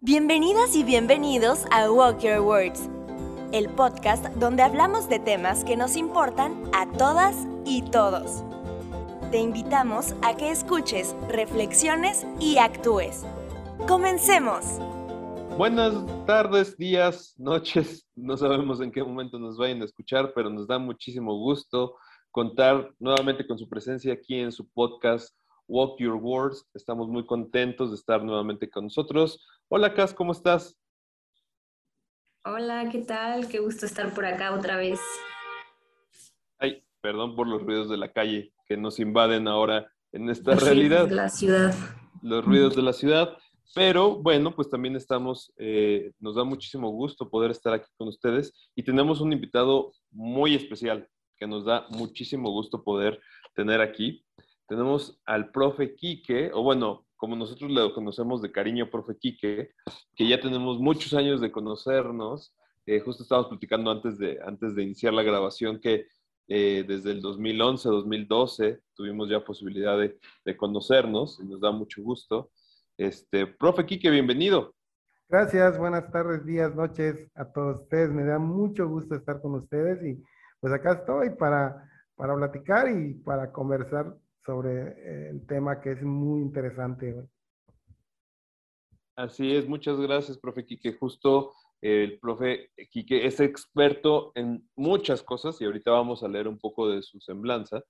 Bienvenidas y bienvenidos a Walk Your Words, el podcast donde hablamos de temas que nos importan a todas y todos. Te invitamos a que escuches, reflexiones y actúes. ¡Comencemos! Buenas tardes, días, noches. No sabemos en qué momento nos vayan a escuchar, pero nos da muchísimo gusto contar nuevamente con su presencia aquí en su podcast Walk Your Words. Estamos muy contentos de estar nuevamente con nosotros. Hola, Cas, ¿cómo estás? Hola, ¿qué tal? Qué gusto estar por acá otra vez. Ay, perdón por los ruidos de la calle que nos invaden ahora en esta realidad. De la ciudad. Los ruidos de la ciudad. Pero bueno, pues también estamos, eh, nos da muchísimo gusto poder estar aquí con ustedes y tenemos un invitado muy especial que nos da muchísimo gusto poder tener aquí. Tenemos al profe Quique, o bueno, como nosotros lo conocemos de cariño, profe Quique, que ya tenemos muchos años de conocernos. Eh, justo estábamos platicando antes de, antes de iniciar la grabación que eh, desde el 2011, 2012 tuvimos ya posibilidad de, de conocernos y nos da mucho gusto. Este, profe Quique, bienvenido. Gracias, buenas tardes, días, noches a todos ustedes. Me da mucho gusto estar con ustedes y pues acá estoy para, para platicar y para conversar sobre eh, el tema que es muy interesante. Así es, muchas gracias, profe Quique. Justo el profe Quique es experto en muchas cosas y ahorita vamos a leer un poco de su semblanza.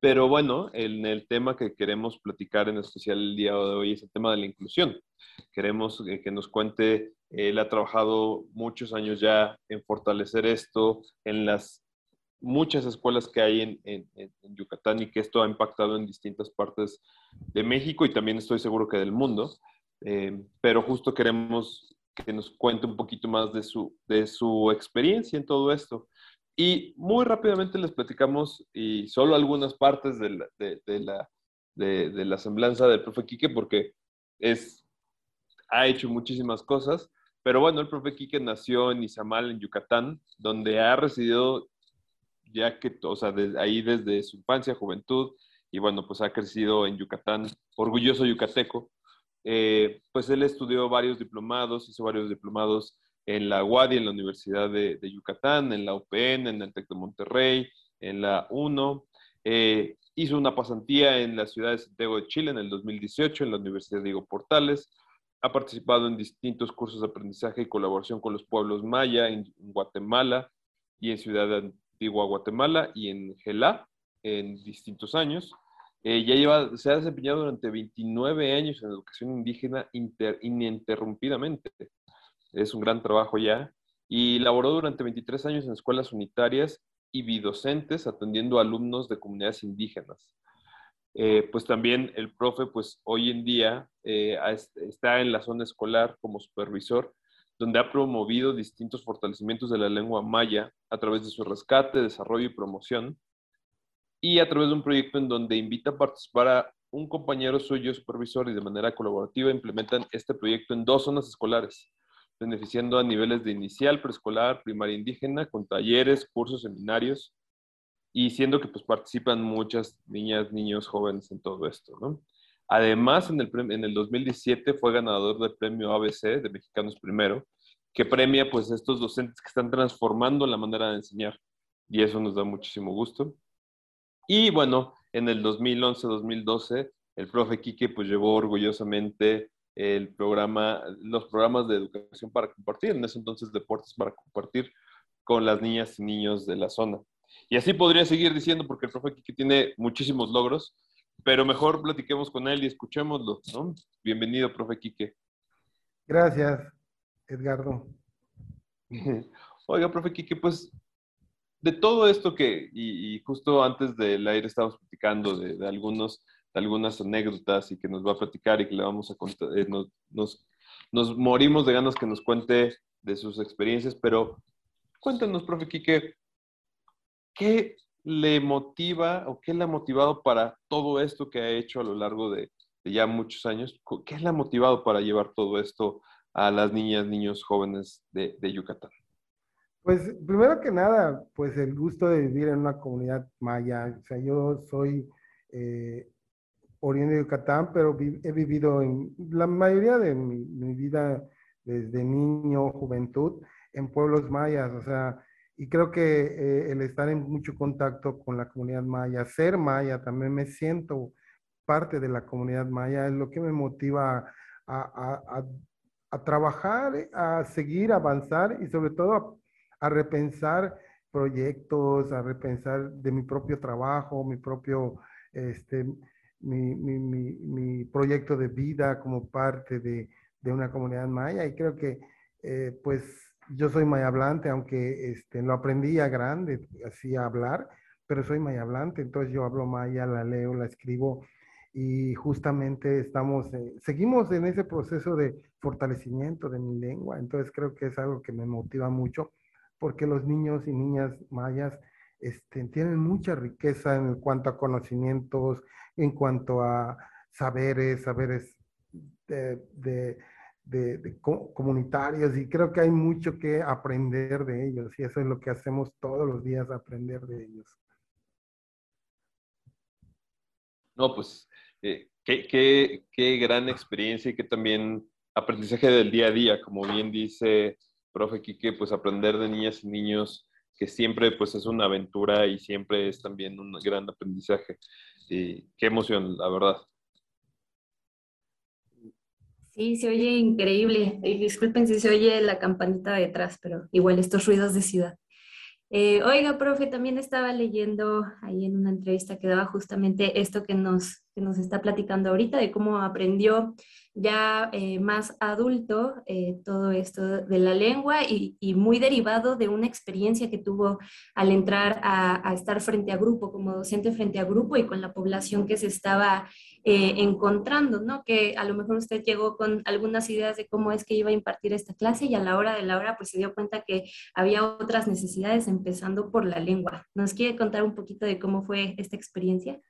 Pero bueno, en el tema que queremos platicar en especial el día de hoy es el tema de la inclusión. Queremos eh, que nos cuente, él ha trabajado muchos años ya en fortalecer esto en las muchas escuelas que hay en, Yucatán y que esto ha impactado en distintas partes de México y también estoy seguro que del mundo. Eh, pero justo queremos que nos cuente un poquito más de su, de su experiencia en todo esto. Y muy rápidamente les platicamos y solo algunas partes de la, de, la, de, la semblanza del profe Quique porque es, ha hecho muchísimas cosas. Pero bueno, el profe Quique nació en Izamal, en Yucatán, donde ha residido ya que, o sea, ahí desde su infancia, juventud, y bueno, pues ha crecido en Yucatán, orgulloso yucateco. Eh, pues él estudió varios diplomados, hizo varios diplomados en la UADI, en la Universidad de, Yucatán, en la UPN, en el TEC de Monterrey, en la UNO. Eh, hizo una pasantía en la ciudad de Santiago de Chile en el 2018 en la Universidad Diego Portales. Ha participado en distintos cursos de aprendizaje y colaboración con los pueblos maya en Guatemala y en Ciudad Antigua, Guatemala y en Gelá en distintos años. Eh, ya lleva, se ha desempeñado durante 29 años en educación indígena ininterrumpidamente es un gran trabajo ya, y laboró durante 23 años en escuelas unitarias y bidocentes atendiendo a alumnos de comunidades indígenas. Eh, pues también el profe, pues hoy en día eh, está en la zona escolar como supervisor, donde ha promovido distintos fortalecimientos de la lengua maya a través de su rescate, desarrollo y promoción, y a través de un proyecto en donde invita a participar a un compañero suyo supervisor y de manera colaborativa implementan este proyecto en dos zonas escolares, beneficiando a niveles de inicial, preescolar, primaria indígena, con talleres, cursos, seminarios, y siendo que pues participan muchas niñas, niños, jóvenes en todo esto, ¿no? Además, en el, en el 2017 fue ganador del premio ABC de Mexicanos Primero, que premia pues estos docentes que están transformando la manera de enseñar, y eso nos da muchísimo gusto. Y bueno, en el 2011-2012, el profe Quique pues llevó orgullosamente el programa, los programas de educación para compartir, en ese entonces deportes para compartir con las niñas y niños de la zona. Y así podría seguir diciendo, porque el profe Kike tiene muchísimos logros, pero mejor platiquemos con él y escuchémoslo, ¿no? Bienvenido, profe Quique. Gracias, Edgardo. Oiga, profe Quique, pues de todo esto que, y, justo antes del aire estábamos platicando de, de algunos algunas anécdotas y que nos va a platicar y que le vamos a contar, eh, nos, nos, morimos de ganas que nos cuente de sus experiencias, pero cuéntanos, profe Quique, ¿qué le motiva o qué le ha motivado para todo esto que ha hecho a lo largo de, ya muchos años? ¿Qué le ha motivado para llevar todo esto a las niñas, niños, jóvenes de, Yucatán? Pues primero que nada, pues el gusto de vivir en una comunidad maya. O sea, yo soy eh, oriente de Yucatán, pero he vivido en la mayoría de mi, vida desde niño, juventud, en pueblos mayas, o sea, y creo que eh, el estar en mucho contacto con la comunidad maya, ser maya, también me siento parte de la comunidad maya, es lo que me motiva a, trabajar, a seguir, a avanzar y sobre todo a, repensar proyectos, a repensar de mi propio trabajo, mi propio, este, mi, mi, mi, proyecto de vida como parte de, de, una comunidad maya. Y creo que, eh, pues, yo soy maya hablante, aunque este, lo aprendí a grande, así a hablar, pero soy maya hablante, entonces yo hablo maya, la leo, la escribo y justamente estamos, eh, seguimos en ese proceso de fortalecimiento de mi lengua, entonces creo que es algo que me motiva mucho porque los niños y niñas mayas este, tienen mucha riqueza en cuanto a conocimientos, en cuanto a saberes, saberes de, comunitarios y creo que hay mucho que aprender de ellos y eso es lo que hacemos todos los días, aprender de ellos. No, pues eh, qué, qué, gran experiencia y que también aprendizaje del día a día, como bien dice profe Quique, pues aprender de niñas y niños que siempre pues es una aventura y siempre es también un gran aprendizaje. Y qué emoción, la verdad. Sí, se oye increíble. Disculpen si se oye la campanita detrás, pero igual estos ruidos de ciudad. Eh, oiga, profe, también estaba leyendo ahí en una entrevista que daba justamente esto que nos, que nos está platicando ahorita, de cómo aprendió ya eh, más adulto eh, todo esto de la lengua y, muy derivado de una experiencia que tuvo al entrar a, estar frente a grupo, como docente frente a grupo y con la población que se estaba eh, encontrando, ¿no? Que a lo mejor usted llegó con algunas ideas de cómo es que iba a impartir esta clase y a la hora de la hora pues se dio cuenta que había otras necesidades empezando por la lengua. ¿Nos quiere contar un poquito de cómo fue esta experiencia?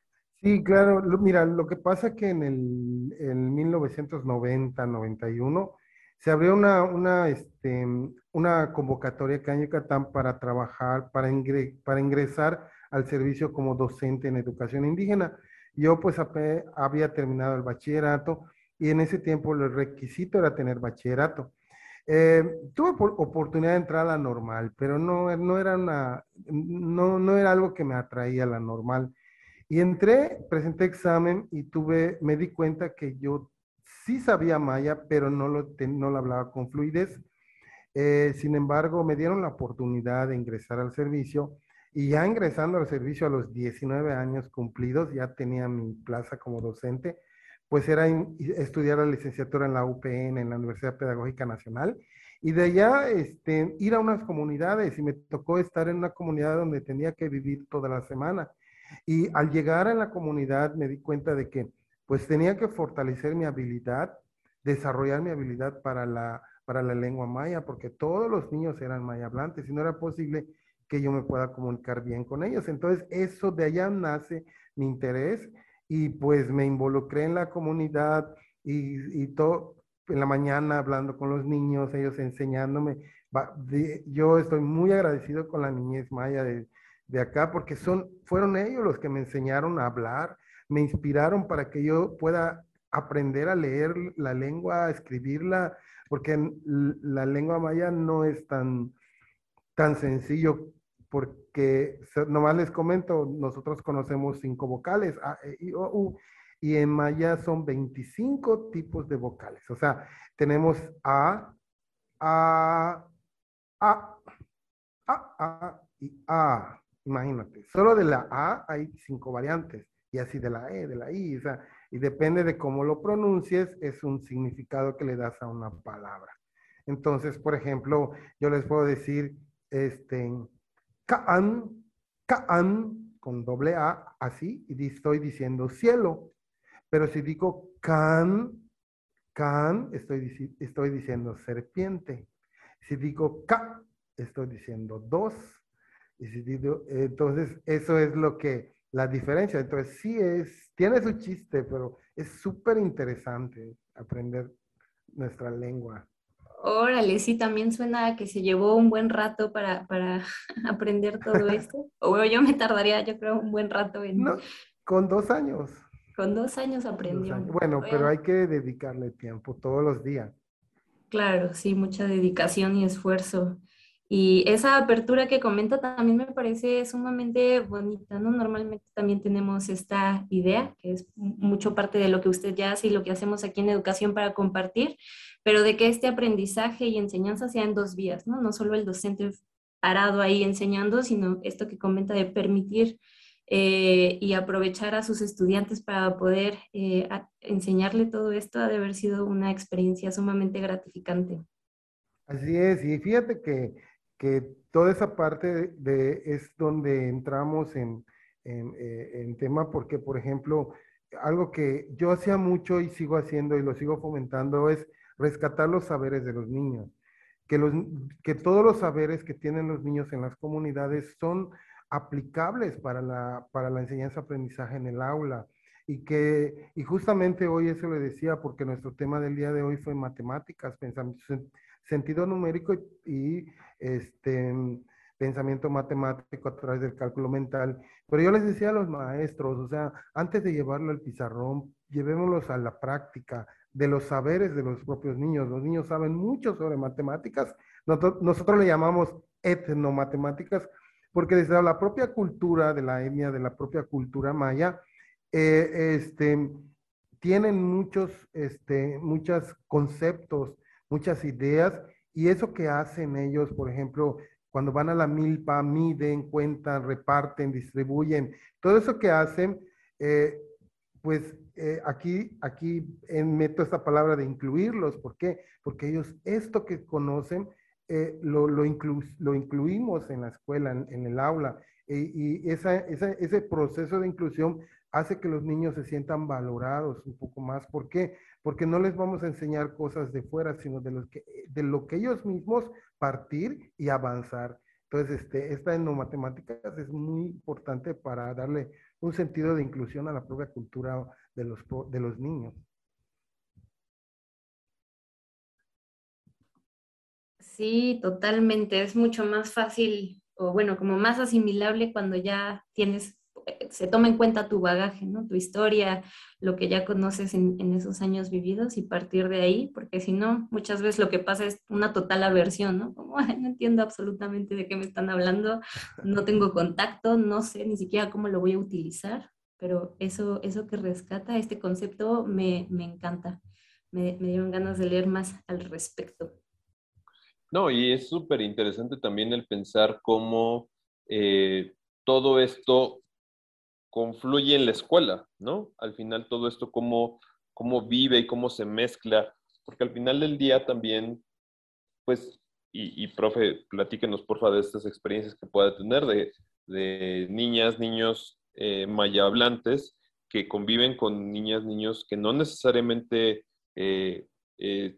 Sí, claro. Mira, lo que pasa que en el en 1990-91 se abrió una, una, este, una convocatoria acá en Yucatán para trabajar, para, para ingresar al servicio como docente en educación indígena. Yo pues había terminado el bachillerato y en ese tiempo el requisito era tener bachillerato. Eh, tuve oportunidad de entrar a la normal, pero no, no, era una, no, no era algo que me atraía a la normal. Y entré, presenté examen y tuve, me di cuenta que yo sí sabía maya, pero no lo, no lo hablaba con fluidez. Eh, sin embargo, me dieron la oportunidad de ingresar al servicio y ya ingresando al servicio a los 19 años cumplidos, ya tenía mi plaza como docente, pues era estudiar la licenciatura en la UPN, en la Universidad Pedagógica Nacional, y de allá este, ir a unas comunidades y me tocó estar en una comunidad donde tenía que vivir toda la semana. Y al llegar a la comunidad me di cuenta de que pues tenía que fortalecer mi habilidad, desarrollar mi habilidad para la, para la lengua maya, porque todos los niños eran maya hablantes y no era posible que yo me pueda comunicar bien con ellos. Entonces, eso de allá nace mi interés y pues me involucré en la comunidad y, y todo en la mañana hablando con los niños, ellos enseñándome. Yo estoy muy agradecido con la niñez maya de, de acá, porque son, fueron ellos los que me enseñaron a hablar, me inspiraron para que yo pueda aprender a leer la lengua, a escribirla, porque la lengua maya no es tan, tan sencillo, porque nomás les comento, nosotros conocemos cinco vocales, A, E, I, O, U, y en maya son 25 tipos de vocales. O sea, tenemos A, A, A, A, A y A. Imagínate, solo de la A hay cinco variantes y así de la E, de la I, o sea, y depende de cómo lo pronuncies, es un significado que le das a una palabra. Entonces, por ejemplo, yo les puedo decir, este, Kaan, Kaan, con doble A, así, y estoy diciendo cielo. Pero si digo Can, Can, estoy, estoy diciendo serpiente. Si digo Ka, estoy diciendo dos. Entonces, eso es lo que, la diferencia. Entonces, sí es, tiene su chiste, pero es súper interesante aprender nuestra lengua. Órale, sí, también suena que se llevó un buen rato para, para aprender todo esto. O yo me tardaría, yo creo, un buen rato en... No, con dos años. Con dos años aprendió. Bueno, pero hay que dedicarle tiempo todos los días. Claro, sí, mucha dedicación y esfuerzo. Y esa apertura que comenta también me parece sumamente bonita, ¿no? Normalmente también tenemos esta idea, que es mucho parte de lo que usted ya hace y lo que hacemos aquí en educación para compartir, pero de que este aprendizaje y enseñanza sea en dos vías, ¿no? No solo el docente parado ahí enseñando, sino esto que comenta de permitir eh, y aprovechar a sus estudiantes para poder eh, enseñarle todo esto ha de haber sido una experiencia sumamente gratificante. Así es, y fíjate que, que toda esa parte de, es donde entramos en, en, eh, en, tema, porque por ejemplo, algo que yo hacía mucho y sigo haciendo y lo sigo fomentando es rescatar los saberes de los niños. Que, los, que todos los saberes que tienen los niños en las comunidades son aplicables para la, para la enseñanza-aprendizaje en el aula. Y que, y justamente hoy eso le decía, porque nuestro tema del día de hoy fue matemáticas, pensamiento, sentido numérico y, este, pensamiento matemático a través del cálculo mental. Pero yo les decía a los maestros, o sea, antes de llevarlo al pizarrón, llevémoslos a la práctica de los saberes de los propios niños. Los niños saben mucho sobre matemáticas. Nosotros, le llamamos etnomatemáticas porque desde la propia cultura de la etnia, de la propia cultura maya, eh, este, tienen muchos, este, muchos conceptos, muchas ideas, y eso que hacen ellos, por ejemplo, cuando van a la milpa, miden, cuentan, reparten, distribuyen, todo eso que hacen, eh, pues eh, aquí, aquí meto esta palabra de incluirlos. ¿Por qué? Porque ellos esto que conocen eh, lo, lo, incluimos en la escuela, en, el aula, y, esa, ese proceso de inclusión hace que los niños se sientan valorados un poco más. ¿Por qué? Porque no les vamos a enseñar cosas de fuera, sino de, los que, de lo que ellos mismos partir y avanzar. Entonces, este, esta en matemáticas es muy importante para darle un sentido de inclusión a la propia cultura de los, de los niños. Sí, totalmente. Es mucho más fácil, o bueno, como más asimilable cuando ya tienes, se toma en cuenta tu bagaje, ¿no? Tu historia, lo que ya conoces en, esos años vividos y partir de ahí, porque si no, muchas veces lo que pasa es una total aversión, ¿no? Como, no entiendo absolutamente de qué me están hablando, no tengo contacto, no sé ni siquiera cómo lo voy a utilizar, pero eso, eso que rescata este concepto me, encanta. Me, me dieron ganas de leer más al respecto. No, y es súper interesante también el pensar cómo eh, todo esto confluye en la escuela, ¿no? Al final todo esto cómo, cómo vive y cómo se mezcla, porque al final del día también, pues, y, profe, platíquenos porfa de estas experiencias que pueda tener de, de niñas, niños eh, maya hablantes que conviven con niñas, niños que no necesariamente eh, eh,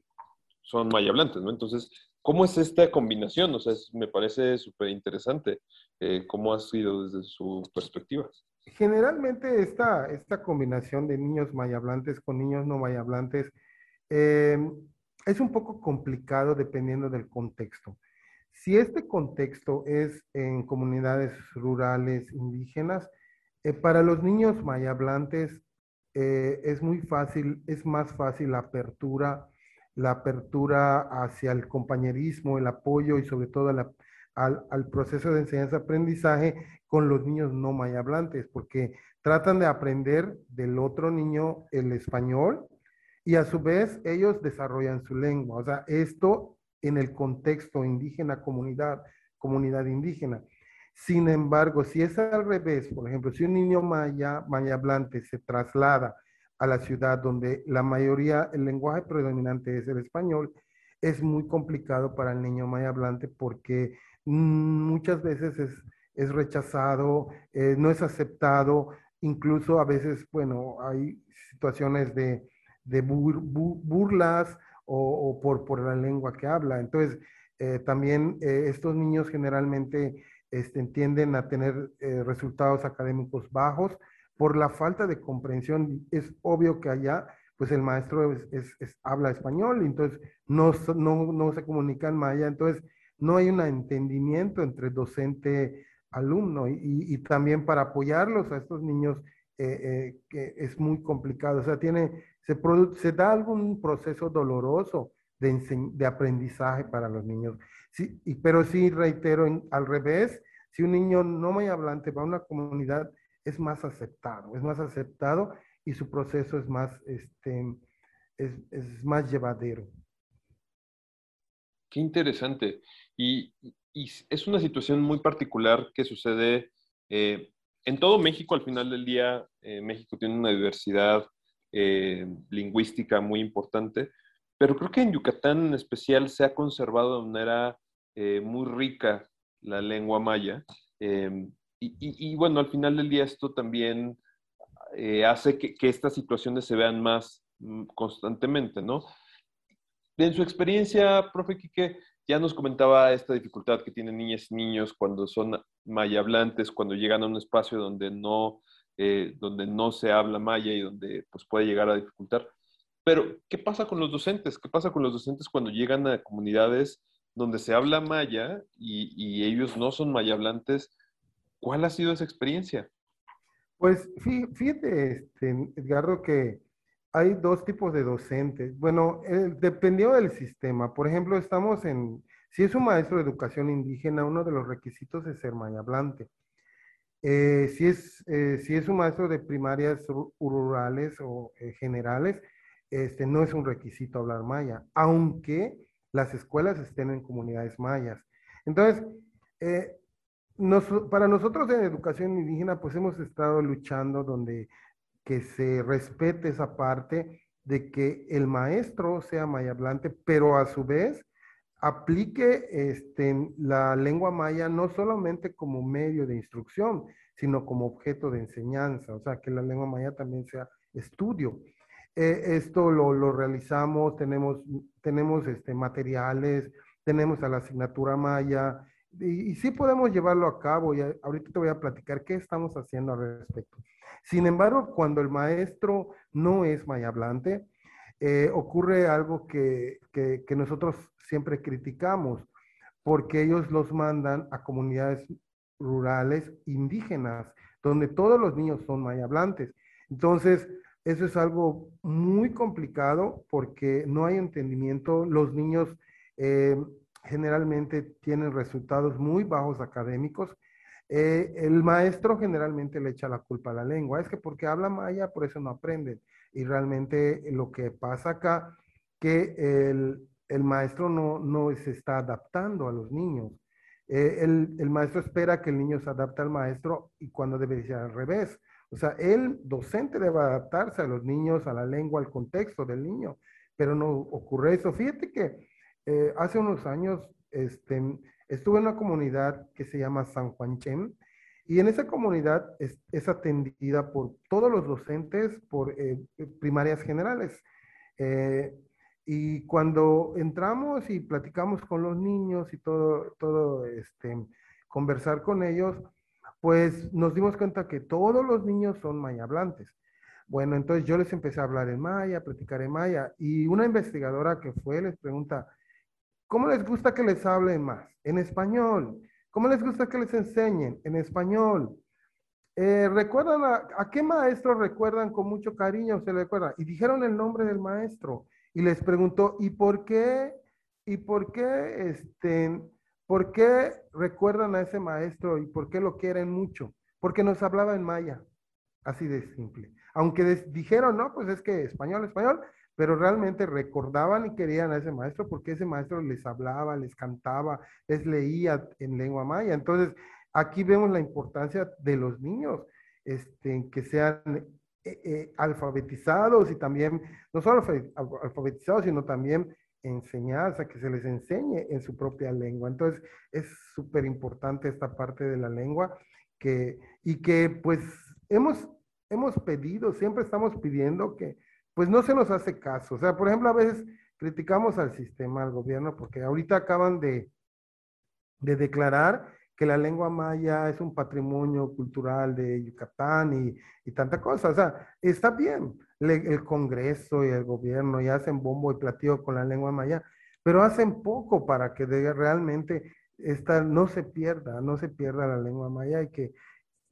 son maya hablantes, ¿no? Entonces, ¿Cómo es esta combinación? O sea, me parece súper interesante. Eh, ¿Cómo ha sido desde su perspectiva? Generalmente esta, esta combinación de niños mayablantes con niños no mayablantes eh, es un poco complicado dependiendo del contexto. Si este contexto es en comunidades rurales indígenas, eh, para los niños mayablantes es muy fácil, es más fácil la apertura la apertura hacia el compañerismo, el apoyo y sobre todo al, proceso de enseñanza-aprendizaje con los niños no mayablantes, porque tratan de aprender del otro niño el español y a su vez ellos desarrollan su lengua. O sea, esto en el contexto indígena, comunidad, comunidad indígena. Sin embargo, si es al revés, por ejemplo, si un niño maya, maya hablante se traslada a la ciudad donde la mayoría, el lenguaje predominante es el español, es muy complicado para el niño maya hablante porque muchas veces es, es rechazado, eh, no es aceptado, incluso a veces, bueno, hay situaciones de, de burlas o, por, por, la lengua que habla. Entonces, eh, también eh, estos niños generalmente este, tienden a tener resultados académicos bajos, por la falta de comprensión, es obvio que allá, pues el maestro es, habla español, entonces no, no, no, se comunica en maya, entonces no hay un entendimiento entre docente alumno y, y, también para apoyarlos a estos niños eh, eh, es muy complicado, o sea, tiene, se, se da algún proceso doloroso de, aprendizaje para los niños. Sí, y, pero sí reitero, al revés, si un niño no muy hablante va a una comunidad, es más aceptado, es más aceptado y su proceso es más, este, es, es más llevadero. Qué interesante. Y, y, es una situación muy particular que sucede eh, en todo México. Al final del día, eh, México tiene una diversidad eh, lingüística muy importante, pero creo que en Yucatán en especial se ha conservado de manera muy rica la lengua maya. Em, y, y, bueno, al final del día esto también hace que, que, estas situaciones se vean más mm, constantemente, ¿no? En su experiencia, profe Quique, ya nos comentaba esta dificultad que tienen niñas y niños cuando son maya hablantes, cuando llegan a un espacio donde no, eh, donde no se habla maya y donde pues, puede llegar a dificultar. Pero, ¿qué pasa con los docentes? ¿Qué pasa con los docentes cuando llegan a comunidades donde se habla maya y, ellos no son maya hablantes? ¿Cuál ha sido esa experiencia? Pues fíjate, este, Edgardo, que hay dos tipos de docentes. Bueno, eh, dependiendo del sistema. Por ejemplo, estamos en, si es un maestro de educación indígena, uno de los requisitos es ser mayablante. Eh, si, es, eh, si es un maestro de primarias rurales o generales, este, no es un requisito hablar maya, aunque las escuelas estén en comunidades mayas. Entonces, para nosotros en educación indígena, pues hemos estado luchando donde que se respete esa parte de que el maestro sea mayablante, pero a su vez aplique este, la lengua maya no solamente como medio de instrucción, sino como objeto de enseñanza, o sea, que la lengua maya también sea estudio. Eh, esto lo, lo, realizamos, tenemos, tenemos este, materiales, tenemos a la asignatura maya, y, y, sí podemos llevarlo a cabo, y ahorita te voy a platicar qué estamos haciendo al respecto. Sin embargo, cuando el maestro no es mayablante, eh, ocurre algo que, nosotros siempre criticamos, porque ellos los mandan a comunidades rurales indígenas, donde todos los niños son mayablantes. Entonces, eso es algo muy complicado porque no hay entendimiento. Los niños eh, generalmente tienen resultados muy bajos académicos eh, el maestro generalmente le echa la culpa a la lengua. Es que porque habla maya, por eso no aprenden. Y realmente lo que pasa acá, que el, maestro no, no, se está adaptando a los niños. Eh, el, maestro espera que el niño se adapte al maestro y cuando debe ser al revés. O sea, el docente debe adaptarse a los niños, a la lengua, al contexto del niño, pero no ocurre eso. Fíjate que eh, hace unos años, este, Estuve en una comunidad que se llama San Juan Chem y en esa comunidad es, atendida por todos los docentes por eh, primarias generales. Eh, y cuando entramos y platicamos con los niños y todo, todo este, conversar con ellos, pues nos dimos cuenta que todos los niños son mayablantes. Bueno, entonces yo les empecé a hablar en maya, platicar en maya, y una investigadora que fue les pregunta, ¿Cómo les gusta que les hablen más? En español. ¿Cómo les gusta que les enseñen? En español. Eh, ¿Recuerdan a, qué maestro recuerdan con mucho cariño? Se le recuerda. Y dijeron el nombre del maestro. Y les preguntó, ¿y por qué? ¿Y por qué, este, por qué recuerdan a ese maestro y por qué lo quieren mucho? Porque nos hablaba en maya. Así de simple. Aunque dijeron, no, pues es que español, español, pero realmente recordaban y querían a ese maestro porque ese maestro les hablaba, les cantaba, les leía en lengua maya. Entonces, aquí vemos la importancia de los niños, este, que sean eh, eh, alfabetizados y también, no solo alfabetizados, sino también enseñanza, que se les enseñe en su propia lengua. Entonces, es súper importante esta parte de la lengua que, y que pues hemos, hemos pedido, siempre estamos pidiendo que pues no se nos hace caso. O sea, por ejemplo, a veces criticamos al sistema, al gobierno, porque ahorita acaban de, de declarar que la lengua maya es un patrimonio cultural de Yucatán y, y tanta cosa. O sea, está bien el Congreso y el gobierno y hacen bombo y platillo con la lengua maya, pero hacen poco para que realmente esta no se pierda, no se pierda la lengua maya y que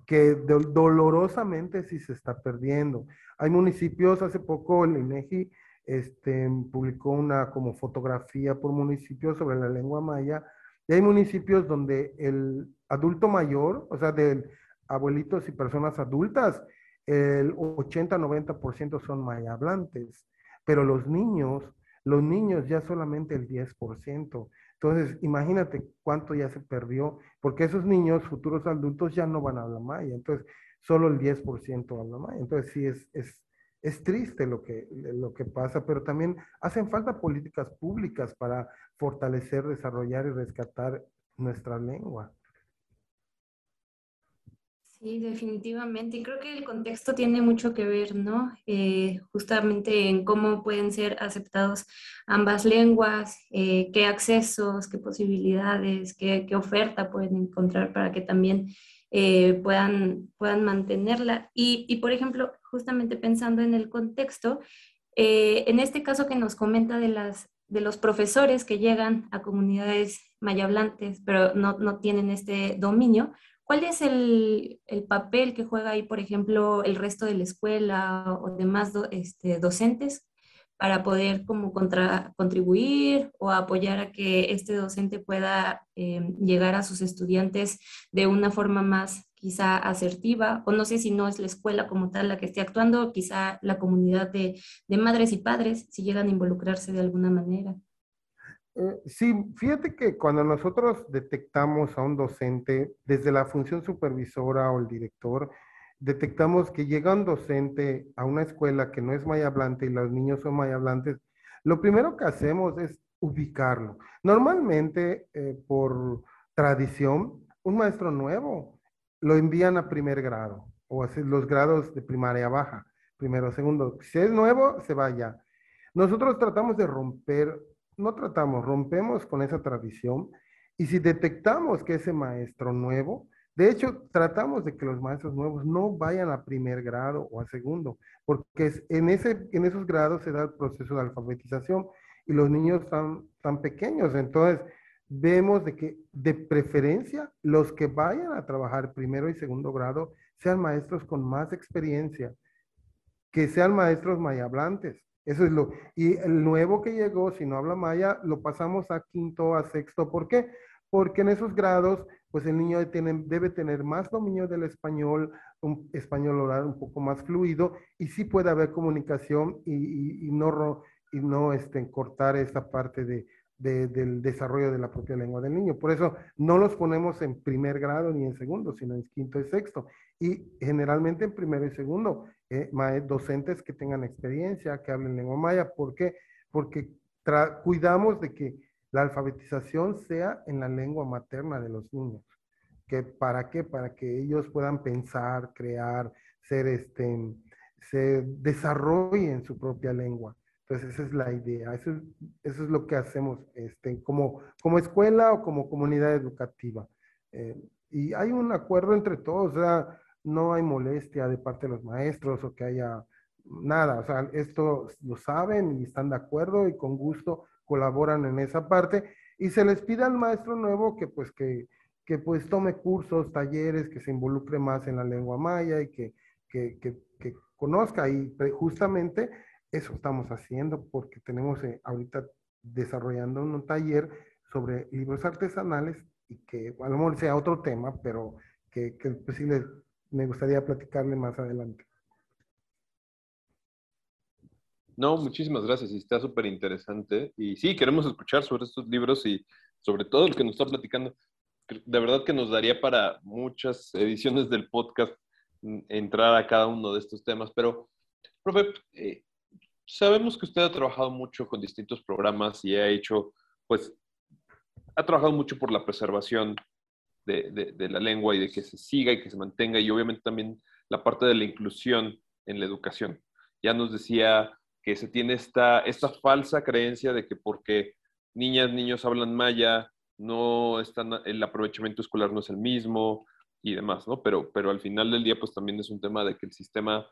que dolorosamente sí se está perdiendo. Hay municipios, hace poco el INEGI este, publicó una como fotografía por municipio sobre la lengua maya. Y hay municipios donde el adulto mayor, o sea, de abuelitos y personas adultas, el 80-90% son maya hablantes, pero los niños, los niños ya solamente el 10%. Entonces, imagínate cuánto ya se perdió, porque esos niños, futuros adultos, ya no van a hablar maya. Entonces, solo el 10% habla maya. Entonces, sí, es, es, es triste lo que, lo que pasa, pero también hacen falta políticas públicas para fortalecer, desarrollar y rescatar nuestra lengua. Sí, definitivamente. Y creo que el contexto tiene mucho que ver, ¿no? Eh, justamente en cómo pueden ser aceptados ambas lenguas, eh, qué accesos, qué posibilidades, qué, qué, oferta pueden encontrar para que también eh, puedan, puedan mantenerla. Y, y, por ejemplo, justamente pensando en el contexto, en este caso que nos comenta de, las, de los profesores que llegan a comunidades mayablantes, pero no, no tienen este dominio, ¿Cuál es el, papel que juega ahí, por ejemplo, el resto de la escuela o demás este, docentes para poder como contribuir o apoyar a que este docente pueda em, llegar a sus estudiantes de una forma más quizá asertiva, o no sé si no es la escuela como tal la que esté actuando, quizá la comunidad de madres y padres, si llegan a involucrarse de alguna manera. Eh, sí, fíjate que cuando nosotros detectamos a un docente desde la función supervisora o el director, detectamos que llega un docente a una escuela que no es hablante y los niños son hablantes, lo primero que hacemos es ubicarlo. Normalmente, eh, por tradición, un maestro nuevo lo envían a primer grado o así los grados de primaria baja, primero, segundo. Si es nuevo, se vaya. Nosotros tratamos de romper no tratamos, rompemos con esa tradición y si detectamos que ese maestro nuevo, de hecho, tratamos de que los maestros nuevos no vayan a primer grado o a segundo, porque en, ese, en esos grados se da el proceso de alfabetización y los niños están tan pequeños. Entonces, vemos de que de preferencia los que vayan a trabajar primero y segundo grado sean maestros con más experiencia, que sean maestros mayablantes, eso es lo. Y el nuevo que llegó, si no habla maya, lo pasamos a quinto, a sexto. ¿Por qué? Porque en esos grados, pues el niño debe tener más dominio del español, un español oral un poco más fluido, y sí puede haber comunicación y, no, y no este, cortar esa parte de, del desarrollo de la propia lengua del niño. Por eso no los ponemos en primer grado ni en segundo, sino en quinto y sexto. Y generalmente en primero y segundo eh, docentes que tengan experiencia, que hablen lengua maya. ¿Por qué? Porque cuidamos de que la alfabetización sea en la lengua materna de los niños. ¿Que ¿Para qué? Para que ellos puedan pensar, crear, ser este, se desarrollen su propia lengua. Entonces, esa es la idea. Eso es, eso es lo que hacemos este, como, como escuela o como comunidad educativa. Eh, y hay un acuerdo entre todos. O sea, no hay molestia de parte de los maestros o que haya nada. O sea, esto lo saben y están de acuerdo y con gusto colaboran en esa parte. Y se les pide al maestro nuevo que pues que, que pues tome cursos, talleres, que se involucre más en la lengua maya y que, que, que, que conozca. Y justamente eso estamos haciendo porque tenemos eh, ahorita desarrollando un taller sobre libros artesanales y que a lo mejor sea otro tema, pero que, que pues sí les me gustaría platicarle más adelante. No, muchísimas gracias y está súper interesante. Y sí, queremos escuchar sobre estos libros y sobre todo el que nos está platicando. De verdad que nos daría para muchas ediciones del podcast entrar a cada uno de estos temas. Pero, profe, eh, sabemos que usted ha trabajado mucho con distintos programas y ha hecho, pues, ha trabajado mucho por la preservación de, la lengua y de que se siga y que se mantenga y obviamente también la parte de la inclusión en la educación. Ya nos decía que se tiene esta, falsa creencia de que porque niñas, niños hablan maya, no están, el aprovechamiento escolar no es el mismo y demás, ¿no? Pero, pero al final del día, pues también es un tema de que el sistema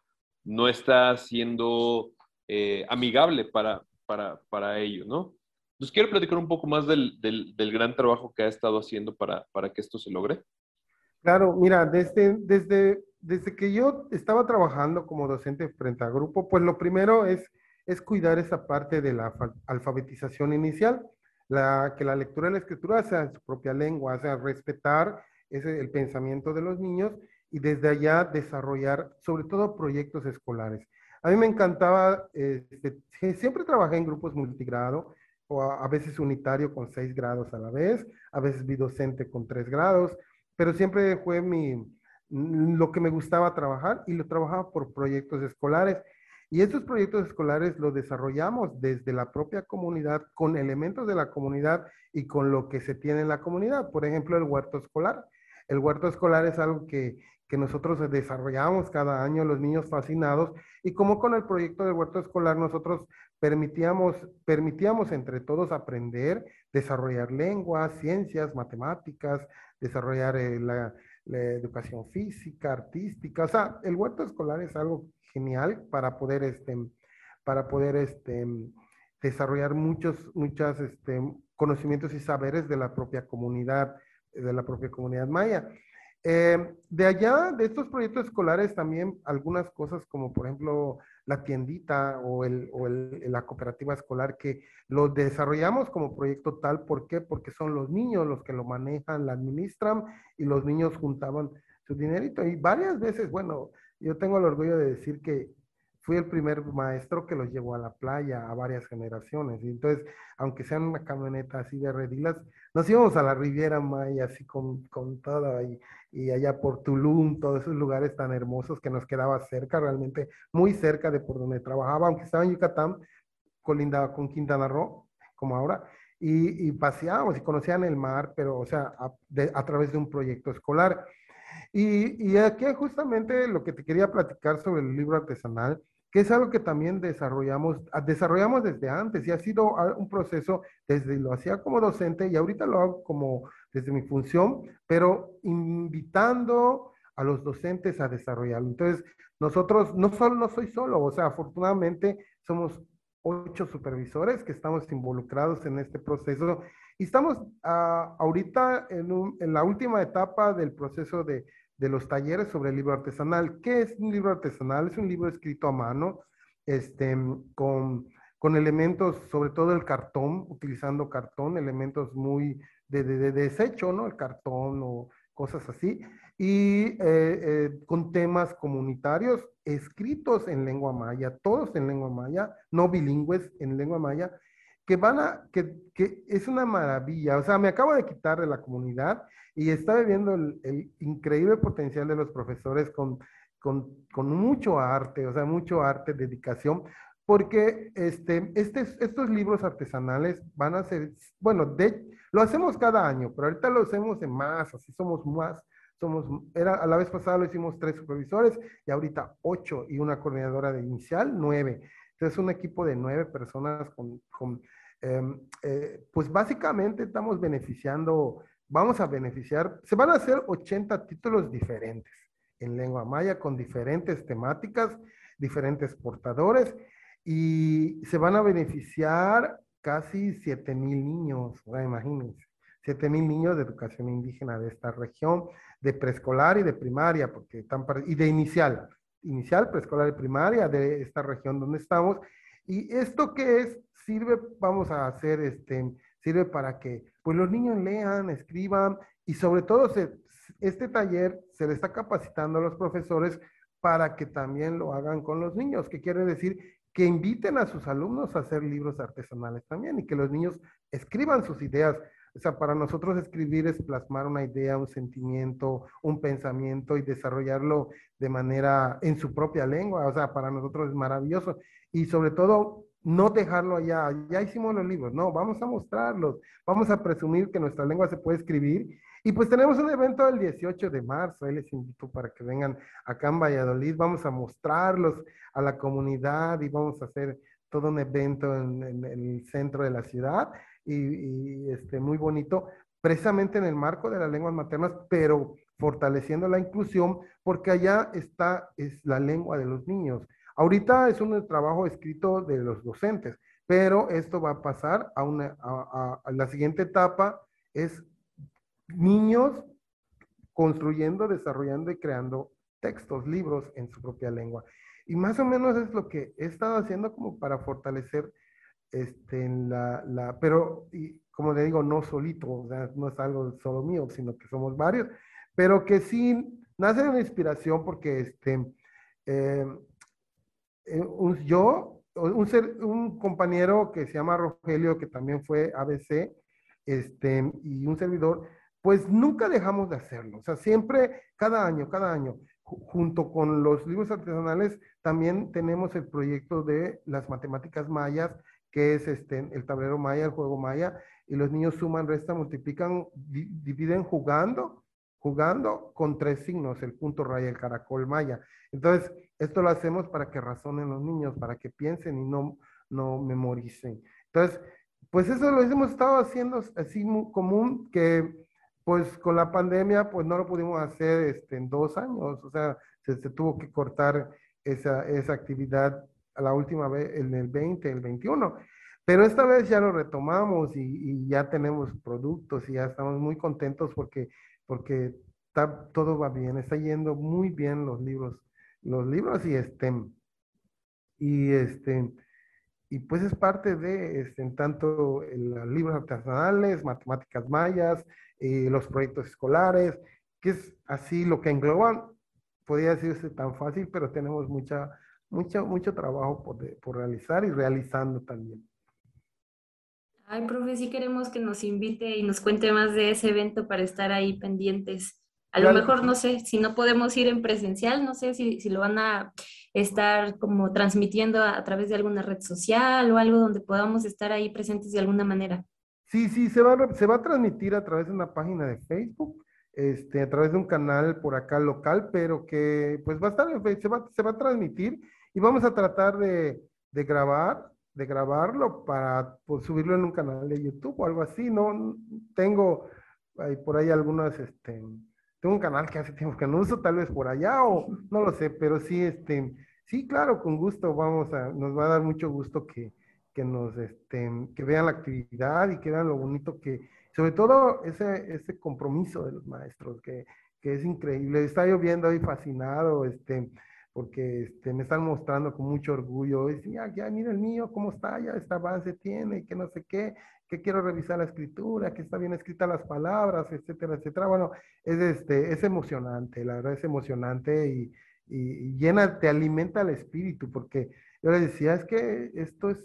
no está siendo eh, amigable para, para, para ello, ¿no? ¿Nos quiere platicar un poco más del, del, gran trabajo que ha estado haciendo para, para, que esto se logre? Claro, mira, desde, desde, desde que yo estaba trabajando como docente frente a grupo, pues lo primero es es cuidar esa parte de la alfabetización inicial, la, que la lectura y la escritura sea en su propia lengua, o sea, respetar ese, el pensamiento de los niños y desde allá desarrollar sobre todo proyectos escolares. A mí me encantaba, este, siempre trabajé en grupos multigrado, o a, veces unitario con seis grados a la vez, a veces bidocente con tres grados, pero siempre fue mi, lo que me gustaba trabajar y lo trabajaba por proyectos escolares. Y estos proyectos escolares los desarrollamos desde la propia comunidad, con elementos de la comunidad y con lo que se tiene en la comunidad. Por ejemplo, el huerto escolar. El huerto escolar es algo que, que nosotros desarrollamos cada año, los niños fascinados, y como con el proyecto del huerto escolar nosotros permitíamos, permitíamos entre todos aprender, desarrollar lenguas, ciencias, matemáticas, desarrollar eh, la, educación física, artística. O sea, el huerto escolar es algo genial para poder, este, para poder este, desarrollar muchos, muchos este, conocimientos y saberes de la propia comunidad, de la propia comunidad maya. Eh, de allá, de estos proyectos escolares, también algunas cosas como, por ejemplo, la tiendita o, el, o el, la cooperativa escolar que lo desarrollamos como proyecto tal. ¿Por qué? Porque son los niños los que lo manejan, la administran y los niños juntaban su dinerito. Y varias veces, bueno, yo tengo el orgullo de decir que fui el primer maestro que los llevó a la playa a varias generaciones. Y entonces, aunque sean una camioneta así de redilas, nos íbamos a la Riviera Maya así con, con todo y, y, allá por Tulum, todos esos lugares tan hermosos que nos quedaba cerca, realmente muy cerca de por donde trabajaba, aunque estaba en Yucatán, colindaba con Quintana Roo, como ahora, y, y paseábamos y conocían el mar, pero o sea, a, a través de un proyecto escolar. Y, y, aquí justamente lo que te quería platicar sobre el libro artesanal que es algo que también desarrollamos, ah, desarrollamos desde antes y ha sido ah, un proceso desde lo hacía como docente y ahorita lo hago como desde mi función, pero invitando a los docentes a desarrollarlo. Entonces, nosotros no solo no soy solo, o sea, afortunadamente somos ocho supervisores que estamos involucrados en este proceso y estamos uh, ahorita en, en, la última etapa del proceso de de los talleres sobre el libro artesanal. ¿Qué es un libro artesanal? Es un libro escrito a mano, este, con, con elementos, sobre todo el cartón, utilizando cartón, elementos muy de, de, desecho, ¿no? El cartón o cosas así, y eh, eh, con temas comunitarios escritos en lengua maya, todos en lengua maya, no bilingües en lengua maya, que van a, que, que, es una maravilla. O sea, me acabo de quitar de la comunidad y estaba viendo el, el increíble potencial de los profesores con, con, con, mucho arte, o sea, mucho arte, dedicación, porque este, este, estos libros artesanales van a ser, bueno, de, lo hacemos cada año, pero ahorita lo hacemos en más, así somos más, somos, era, a la vez pasada lo hicimos tres supervisores y ahorita ocho y una coordinadora de inicial, nueve. Entonces, un equipo de nueve personas con, con eh, pues básicamente estamos beneficiando, vamos a beneficiar, se van a hacer 80 títulos diferentes en lengua maya con diferentes temáticas, diferentes portadores y se van a beneficiar casi 7 mil niños, imagínense, 7 mil niños de educación indígena de esta región, de preescolar y de primaria, porque están, y de inicial inicial, preescolar y primaria de esta región donde estamos. Y esto que es, sirve, vamos a hacer, este, sirve para que pues los niños lean, escriban y sobre todo este taller se le está capacitando a los profesores para que también lo hagan con los niños, que quiere decir que inviten a sus alumnos a hacer libros artesanales también y que los niños escriban sus ideas. O sea, para nosotros escribir es plasmar una idea, un sentimiento, un pensamiento y desarrollarlo de manera en su propia lengua. O sea, para nosotros es maravilloso. Y sobre todo, no dejarlo allá. Ya hicimos los libros. No, vamos a mostrarlos. Vamos a presumir que nuestra lengua se puede escribir. Y pues tenemos un evento el 18 de marzo. Ahí les invito para que vengan acá en Valladolid. Vamos a mostrarlos a la comunidad y vamos a hacer todo un evento en, el centro de la ciudad y, este, muy bonito, precisamente en el marco de las lenguas maternas, pero fortaleciendo la inclusión, porque allá está es la lengua de los niños. Ahorita es un trabajo escrito de los docentes, pero esto va a pasar a, una, a, la siguiente etapa, es niños construyendo, desarrollando y creando textos, libros en su propia lengua. Y más o menos es lo que he estado haciendo como para fortalecer este, la, la, pero y como le digo, no solito, o sea, no es algo solo mío, sino que somos varios, pero que sí nace de una inspiración porque este, eh, yo, un, ser, un compañero que se llama Rogelio, que también fue ABC, este, y un servidor, pues nunca dejamos de hacerlo. O sea, siempre, cada año, cada año, junto con los libros artesanales, también tenemos el proyecto de las matemáticas mayas, que es este, el tablero maya, el juego maya, y los niños suman, restan, multiplican, dividen jugando, jugando con tres signos, el punto raya, el caracol maya. Entonces, esto lo hacemos para que razonen los niños, para que piensen y no, no memoricen. Entonces, pues eso lo hemos estado haciendo así común, que pues con la pandemia pues no lo pudimos hacer este, en dos años, o sea, se, tuvo que cortar esa, esa actividad la última vez en el 20, el 21. Pero esta vez ya lo retomamos y, ya tenemos productos y ya estamos muy contentos porque, porque todo va bien, está yendo muy bien los libros, los libros y este, y este, y pues es parte de este, en tanto los libros artesanales, matemáticas mayas, eh, los proyectos escolares, que es así lo que engloban, podría decirse tan fácil, pero tenemos mucha, mucha, mucho trabajo por, por realizar y realizando también. Ay, profe, sí queremos que nos invite y nos cuente más de ese evento para estar ahí pendientes. A lo mejor, no sé, si no podemos ir en presencial, no sé si, si lo van a estar como transmitiendo a, través de alguna red social o algo donde podamos estar ahí presentes de alguna manera. Sí, sí, se va, se va a transmitir a través de una página de Facebook, este, a través de un canal por acá local, pero que pues va a estar en Facebook, se va, se va a transmitir y vamos a tratar de, de grabar de grabarlo para pues, subirlo en un canal de YouTube o algo así, ¿no? Tengo hay por ahí algunas, este, tengo un canal que hace tiempo que no uso, tal vez por allá o no lo sé, pero sí, este, sí, claro, con gusto vamos a, nos va a dar mucho gusto que, que nos, este, que vean la actividad y que vean lo bonito que, sobre todo ese, ese compromiso de los maestros, que, que es increíble. Está lloviendo ahí fascinado, este, porque este, me están mostrando con mucho orgullo, dicen, mira el mío, cómo está, ya este avance tiene, que no sé qué, que quiero revisar la escritura, que está bien escrita las palabras, etcétera, etcétera. Bueno, es, este, es emocionante, la verdad es emocionante y, y, llena, te alimenta el espíritu, porque yo les decía, es que esto es,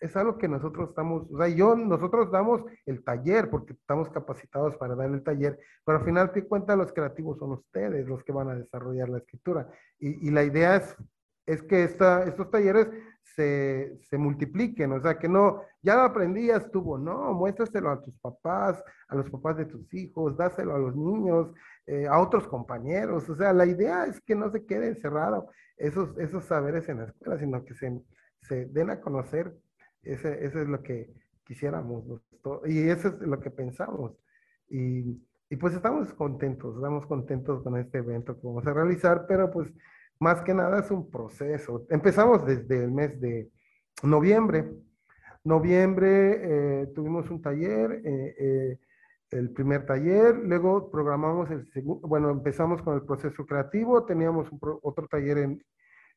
es, algo que nosotros estamos, o sea, yo, nosotros damos el taller porque estamos capacitados para dar el taller, pero al final te cuenta los creativos son ustedes los que van a desarrollar la escritura. Y, y la idea es, es que esta, estos talleres se, multipliquen, o sea, que no, ya lo aprendí, ya estuvo, no, muéstraselo a tus papás, a los papás de tus hijos, dáselo a los niños, eh, a otros compañeros, o sea, la idea es que no se quede encerrado esos, esos saberes en la escuela, sino que se, se den a conocer, ese, eso es lo que quisiéramos, y eso es lo que pensamos, y, y pues estamos contentos, estamos contentos con este evento que vamos a realizar, pero pues más que nada es un proceso. Empezamos desde el mes de noviembre. Noviembre eh, tuvimos un taller, eh, eh, el primer taller, luego programamos el segundo, bueno, empezamos con el proceso creativo, teníamos otro taller en,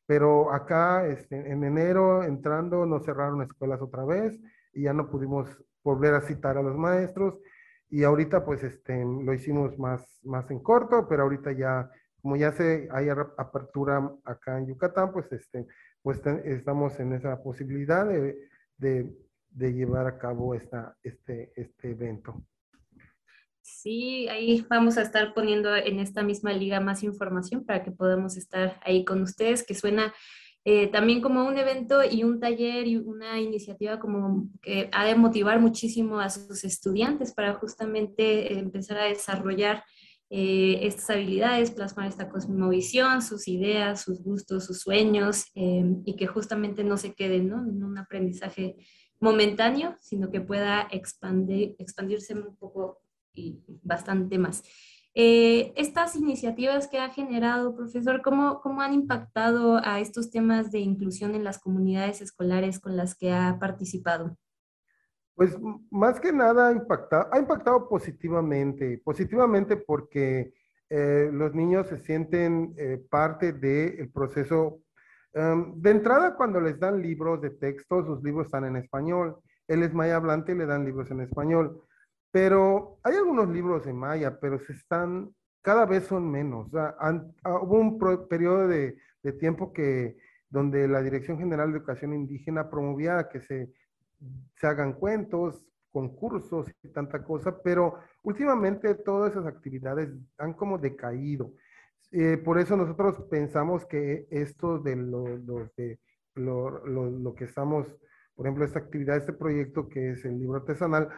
pero acá este, en enero entrando nos cerraron escuelas otra vez y ya no pudimos volver a citar a los maestros y ahorita pues este, lo hicimos más, más en corto, pero ahorita ya, como ya se hay apertura acá en Yucatán, pues, este, pues estamos en esa posibilidad de, de, de llevar a cabo esta, este, este evento. Sí, ahí vamos a estar poniendo en esta misma liga más información para que podamos estar ahí con ustedes, que suena eh, también como un evento y un taller y una iniciativa como que ha de motivar muchísimo a sus estudiantes para justamente empezar a desarrollar eh, estas habilidades, plasmar esta cosmovisión, sus ideas, sus gustos, sus sueños eh, y que justamente no se queden en un aprendizaje momentáneo, sino que pueda expandir, expandirse un poco y bastante más. Eh, estas iniciativas que ha generado, profesor, ¿cómo, ¿cómo han impactado a estos temas de inclusión en las comunidades escolares con las que ha participado? Pues más que nada ha impactado, ha impactado positivamente, positivamente porque eh, los niños se sienten eh, parte del proceso Em, de entrada, cuando les dan libros de texto, sus libros están en español. Él es maya hablante y le dan libros en español. Pero hay algunos libros en maya, pero se están, cada vez son menos. Ah, hubo un periodo de, de, tiempo que, donde la Dirección General de Educación Indígena promovía que se, se hagan cuentos, concursos y tanta cosa, pero últimamente todas esas actividades han como decaído. Eh, por eso nosotros pensamos que esto de lo, de lo, lo, que estamos, por ejemplo, esta actividad, este proyecto que es el libro artesanal,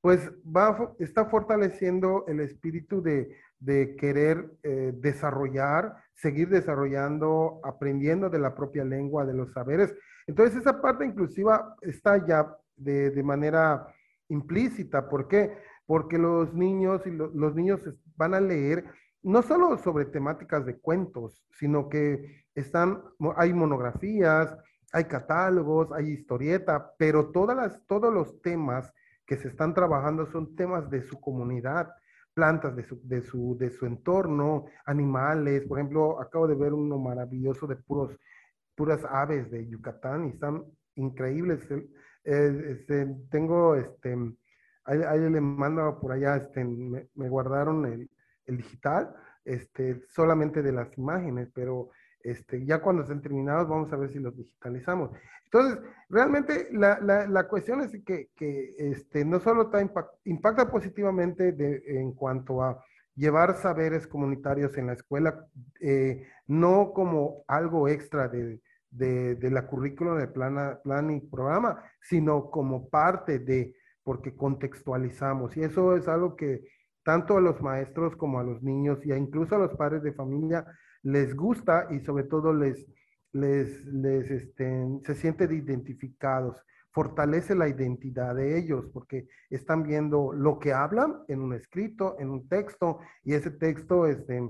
pues va, está fortaleciendo el espíritu de, de querer eh, desarrollar, seguir desarrollando, aprendiendo de la propia lengua, de los saberes. Entonces esa parte inclusiva está ya de, de manera implícita. ¿Por qué? Porque los niños y los niños van a leer no solo sobre temáticas de cuentos, sino que están, hay monografías, hay catálogos, hay historieta, pero todas las, todos los temas que se están trabajando son temas de su comunidad, plantas de su, de su, de su entorno, animales. Por ejemplo, acabo de ver uno maravilloso de puros, puras aves de Yucatán y están increíbles. Este, tengo, este, ahí, le mando por allá, este, me, me guardaron el, el digital, este, solamente de las imágenes, pero este, ya cuando estén terminados vamos a ver si los digitalizamos. Entonces, realmente la, la, la cuestión es que, que este, no solo está impacta positivamente de, en cuanto a llevar saberes comunitarios en la escuela, eh, no como algo extra de, de, de la currícula de plan, plan y programa, sino como parte de, porque contextualizamos. Y eso es algo que tanto a los maestros como a los niños y incluso a los padres de familia les gusta y sobre todo les, les, les este, se sienten identificados, fortalece la identidad de ellos porque están viendo lo que hablan en un escrito, en un texto y ese texto este,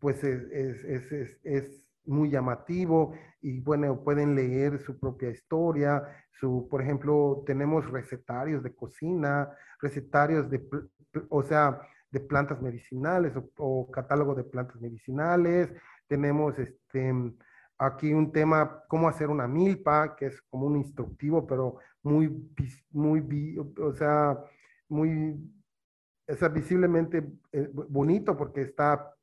pues es, es, es, es muy llamativo y bueno, pueden leer su propia historia, su, por ejemplo, tenemos recetarios de cocina, recetarios de, o sea, de plantas medicinales o, catálogo de plantas medicinales. Tenemos este, aquí un tema, cómo hacer una milpa, que es como un instructivo, pero muy, muy, o sea, muy, visiblemente eh, bonito porque está,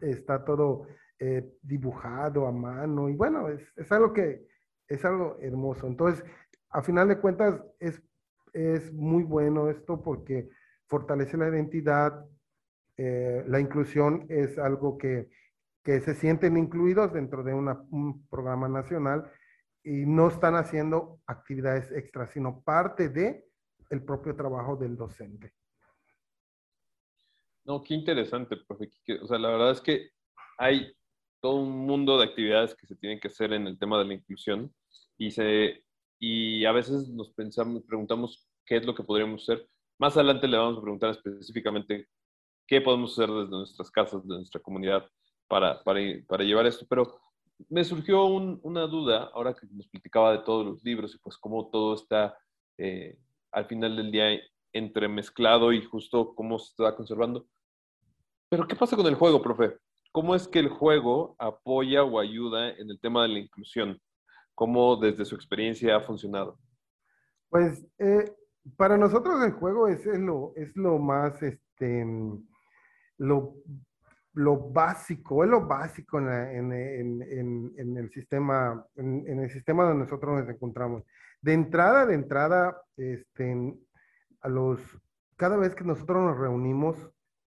está todo eh, dibujado a mano y bueno, es, es, algo que es algo hermoso. Entonces, a final de cuentas, es, es muy bueno esto porque fortalece la identidad, eh, la inclusión es algo que, que, se sienten incluidos dentro de un programa nacional y no están haciendo actividades extras, sino parte de el propio trabajo del docente. No, qué interesante, profe. O sea, la verdad es que hay todo un mundo de actividades que se tienen que hacer en el tema de la inclusión y, se, y a veces nos pensamos, preguntamos qué es lo que podríamos hacer, más adelante le vamos a preguntar específicamente qué podemos hacer desde nuestras casas, de nuestra comunidad, para, para, para llevar esto. Pero me surgió una duda ahora que nos platicaba de todos los libros y pues cómo todo está eh, al final del día entremezclado y justo cómo se está conservando. Pero ¿qué pasa con el juego, profe? ¿Cómo es que el juego apoya o ayuda en el tema de la inclusión? ¿Cómo desde su experiencia ha funcionado? Pues eh, para nosotros el juego es, lo, es lo más, este, lo, lo básico, es lo básico en, el sistema, en, el sistema donde nosotros nos encontramos. De entrada, de entrada, este, a los, cada vez que nosotros nos reunimos,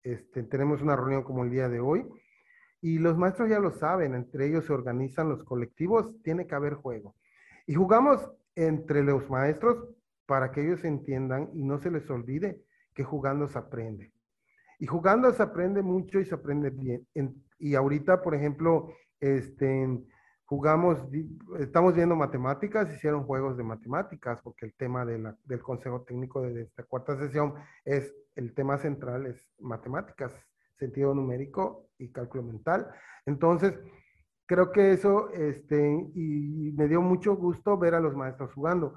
este, tenemos una reunión como el día de hoy, y los maestros ya lo saben, entre ellos se organizan los colectivos, tiene que haber juego. Y jugamos entre los maestros para que ellos entiendan y no se les olvide que jugando se aprende. Y jugando se aprende mucho y se aprende bien. y ahorita, por ejemplo, este, jugamos, estamos viendo matemáticas, hicieron juegos de matemáticas, porque el tema del Consejo Técnico de esta cuarta sesión es, el tema central es matemáticas, sentido numérico y cálculo mental. Entonces, creo que eso, este, y me dio mucho gusto ver a los maestros jugando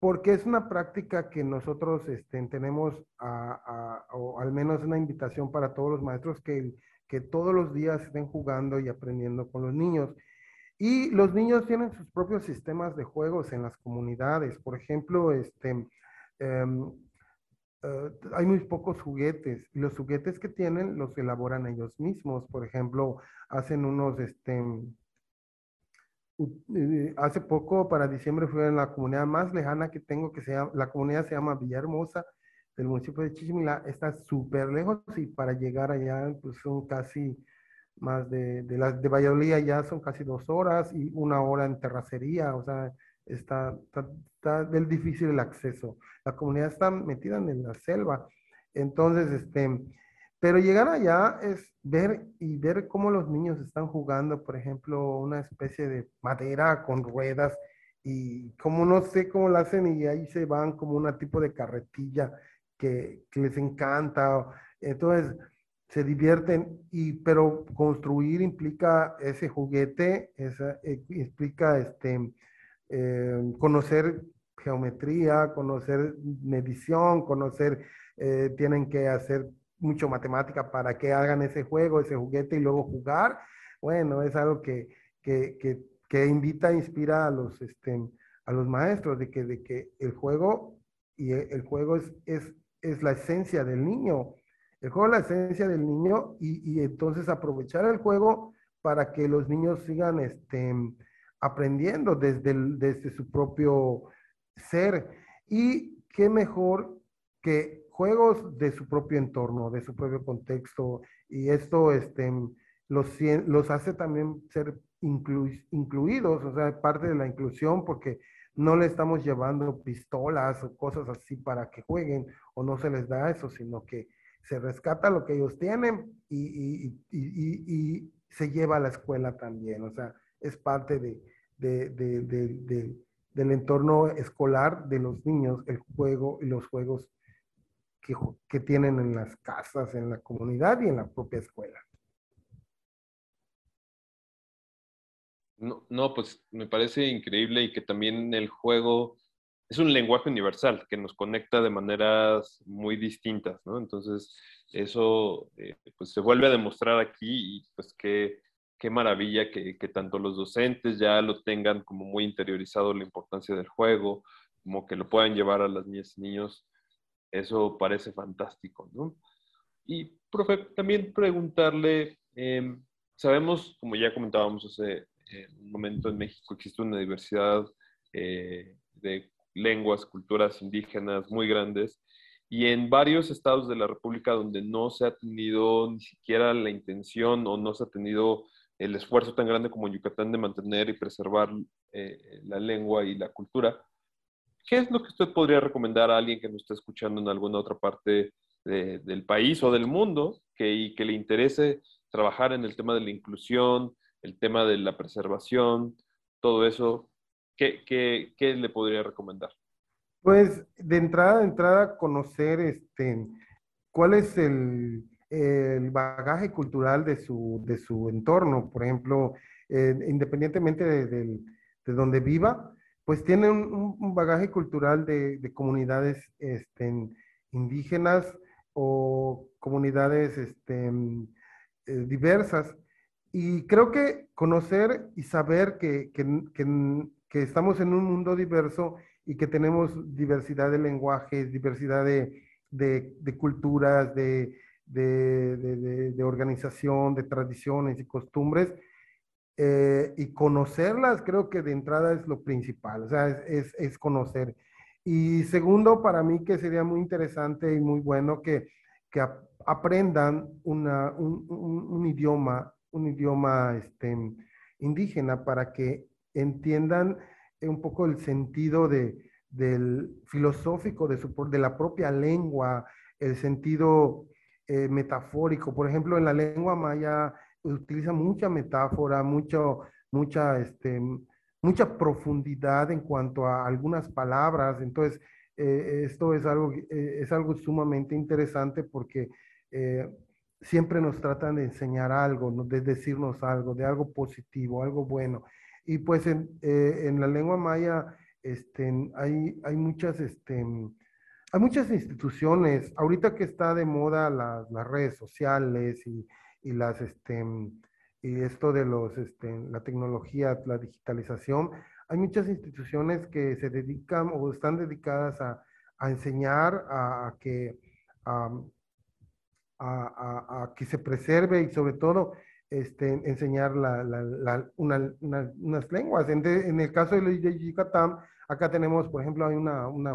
porque es una práctica que nosotros este, tenemos, o al menos una invitación para todos los maestros que, que todos los días estén jugando y aprendiendo con los niños. Y los niños tienen sus propios sistemas de juegos en las comunidades. Por ejemplo, este, em, eh, hay muy pocos juguetes y los juguetes que tienen los elaboran ellos mismos. Por ejemplo, hacen unos, este, eh, hace poco para diciembre fui en la comunidad más lejana que tengo, que se llama, la comunidad se llama Villahermosa, del municipio de Chichimilá, está súper lejos y para llegar allá pues son casi más de, de, la, de Valladolid ya son casi dos horas y una hora en terracería, o sea, está, está, difícil el acceso. La comunidad está metida en la selva. Entonces, este, pero llegar allá es ver y ver cómo los niños están jugando, por ejemplo, una especie de madera con ruedas y como no sé cómo lo hacen y ahí se van como un tipo de carretilla que, que les encanta. Entonces, se divierten, y, pero construir implica ese juguete, esa, eh, implica este, eh, conocer geometría, conocer medición, conocer, eh, tienen que hacer mucho matemática para que hagan ese juego, ese juguete y luego jugar. Bueno, es algo que, que, que, que invita, inspira a los, este, a los maestros de que, de que el juego y el juego es, es, es la esencia del niño el juego es la esencia del niño y, entonces aprovechar el juego para que los niños sigan este, aprendiendo desde, desde su propio ser. Y qué mejor que juegos de su propio entorno, de su propio contexto. Y esto este, los, los hace también ser incluidos, o sea, parte de la inclusión, porque no le estamos llevando pistolas o cosas así para que jueguen, o no se les da eso, sino que se rescata lo que ellos tienen y, se lleva a la escuela también. O sea, es parte de, del entorno escolar de los niños, el juego y los juegos que, que tienen en las casas, en la comunidad y en la propia escuela. No, no, pues me parece increíble y que también el juego es un lenguaje universal que nos conecta de maneras muy distintas, ¿no? Entonces, eso eh, pues se vuelve a demostrar aquí y pues qué, qué maravilla que, que, tanto los docentes ya lo tengan como muy interiorizado la importancia del juego, como que lo puedan llevar a las niñas y niños. Eso parece fantástico, ¿no? Y, profe, también preguntarle, em, sabemos, como ya comentábamos hace eh, un momento, en México existe una diversidad eh, de lenguas, culturas indígenas muy grandes y en varios estados de la República donde no se ha tenido ni siquiera la intención o no se ha tenido el esfuerzo tan grande como Yucatán de mantener y preservar eh, la lengua y la cultura. ¿Qué es lo que usted podría recomendar a alguien que nos esté escuchando en alguna otra parte del país o del mundo que, y que le interese trabajar en el tema de la inclusión, el tema de la preservación, todo eso? ¿qué, le podría recomendar? Pues de entrada, de entrada, conocer este, cuál es el, bagaje cultural de su, de su entorno. Por ejemplo, eh, independientemente de, de, donde viva, pues tiene un, bagaje cultural de, comunidades este, indígenas o comunidades este, eh, diversas. Y creo que conocer y saber que, que, que estamos en un mundo diverso y que tenemos diversidad de lenguajes, diversidad de, de, culturas, de, de, organización, de tradiciones y costumbres. Eh, y conocerlas creo que de entrada es lo principal, o sea, es, es, conocer. Y segundo, para mí que sería muy interesante y muy bueno que, que aprendan una, un, un, idioma, un idioma este, indígena para que entiendan un poco el sentido de, del filosófico de, su, de la propia lengua, el sentido eh. Por ejemplo, en la lengua maya utiliza mucha metáfora, mucho, mucha, este, mucha profundidad en cuanto a algunas palabras. Entonces, eh, esto es algo, eh, es algo sumamente interesante porque siempre nos tratan de enseñar algo, de decirnos algo, de algo positivo, algo bueno. Y pues en, eh, en la lengua maya este, hay, hay, muchas, este, hay muchas instituciones. Ahorita que está de moda las, redes sociales y, y las, este, y esto de los, este, la tecnología, la digitalización, hay muchas instituciones que se dedican o están dedicadas a, a enseñar a, que, a, a, que se preserve y sobre todo este, enseñar la, la, una, unas lenguas. En, en, el caso de Yucatán, acá tenemos, por ejemplo, hay una, una,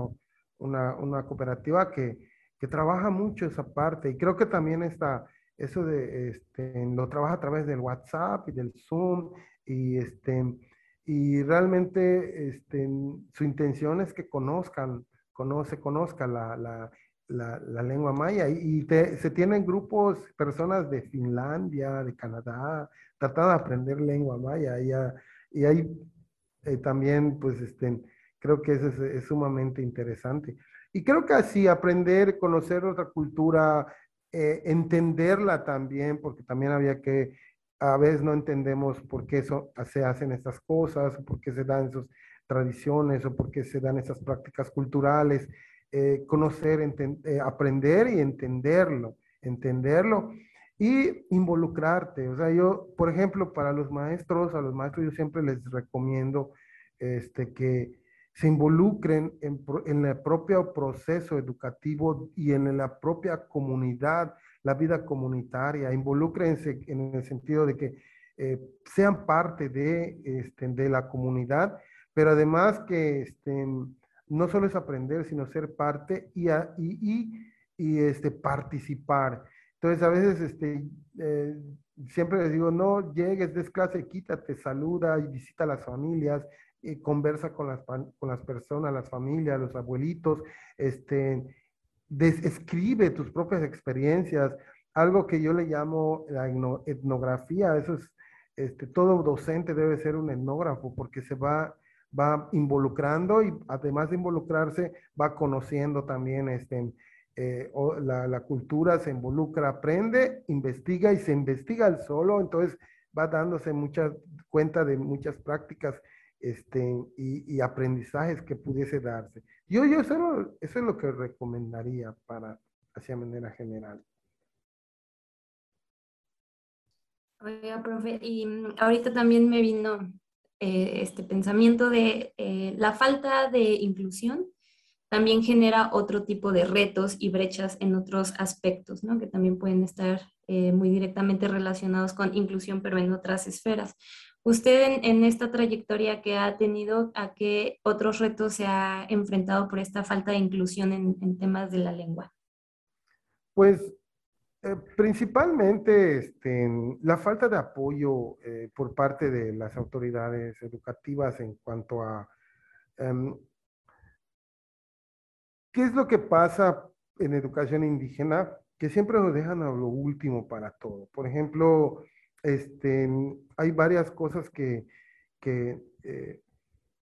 una cooperativa que, que, trabaja mucho esa parte. Y creo que también está eso de, este, lo trabaja a través del WhatsApp y del Zoom. Y, este, y realmente este, su intención es que conozcan, conoce, conozca la, la, la, lengua maya. Y, se tienen grupos, personas de Finlandia, de Canadá, tratando de aprender lengua maya. Y, y hay eh, también, pues, este, creo que eso es, es, sumamente interesante. Y creo que así aprender, conocer otra cultura, eh, entenderla también, porque también había que, a veces no entendemos por qué eso, se hacen estas cosas, por qué se dan esas tradiciones, o por qué se dan esas prácticas culturales, eh, conocer, eh, aprender y entenderlo, entenderlo y involucrarte. O sea, yo, por ejemplo, para los maestros, a los maestros yo siempre les recomiendo este, que se involucren en, el propio proceso educativo y en la propia comunidad, la vida comunitaria, involúcrense en el sentido de que eh, sean parte de, este, de la comunidad, pero además que este, no solo es aprender, sino ser parte y, y, y, este, participar. Entonces, a veces este, eh, siempre les digo, no llegues, des clase, quítate, saluda y visita a las familias, conversa con las, con las personas, las familias, los abuelitos, este, describe tus propias experiencias, algo que yo le llamo la etnografía, eso es, este, todo docente debe ser un etnógrafo porque se va, va involucrando y además de involucrarse va conociendo también este, eh, la, la, cultura, se involucra, aprende, investiga y se investiga el solo, entonces va dándose mucha cuenta de muchas prácticas este, y, aprendizajes que pudiese darse. Yo, yo eso, eso es lo que recomendaría para, hacia manera general. Oiga, profe, y mm, ahorita también me vino eh, este pensamiento de eh, la falta de inclusión también genera otro tipo de retos y brechas en otros aspectos, ¿no? que también pueden estar eh, muy directamente relacionados con inclusión, pero en otras esferas. Usted en, esta trayectoria que ha tenido, ¿a qué otros retos se ha enfrentado por esta falta de inclusión en, temas de la lengua? Pues eh, principalmente este, la falta de apoyo eh, por parte de las autoridades educativas en cuanto a em, qué es lo que pasa en educación indígena, que siempre nos dejan a lo último para todo. Por ejemplo, este, hay varias cosas que, eh,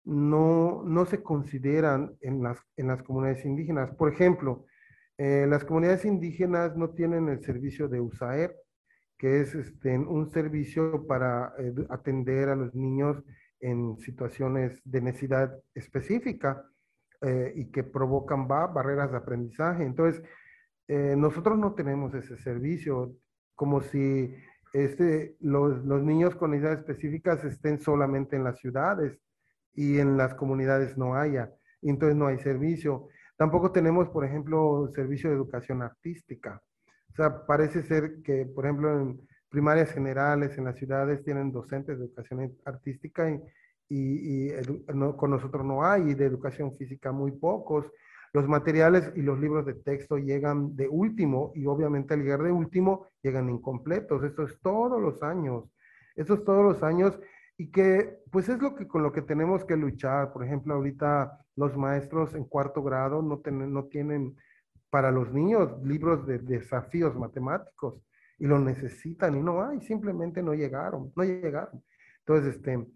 no, no, se consideran en las, en las comunidades indígenas. Por ejemplo, eh, las comunidades indígenas no tienen el servicio de USAER, que es este, un servicio para eh, atender a los niños en situaciones de necesidad específica y que provocan barreras de aprendizaje. Entonces, nosotros no tenemos ese servicio, como si este, los, los niños con necesidades específicas estén solamente en las ciudades y en las comunidades no haya. Entonces no hay servicio. Tampoco tenemos, por ejemplo, servicio de educación artística. O sea, parece ser que, por ejemplo, en primarias generales en las ciudades tienen docentes de educación artística y, y, con nosotros no hay, y de educación física muy pocos. Los materiales y los libros de texto llegan de último y obviamente al llegar de último llegan incompletos. Esto es todos los años. Esto es todos los años y que pues es lo que con lo que tenemos que luchar. Por ejemplo, ahorita los maestros en cuarto grado no, no tienen para los niños libros de desafíos matemáticos y lo necesitan y no hay, simplemente no llegaron, no llegaron. Entonces, este,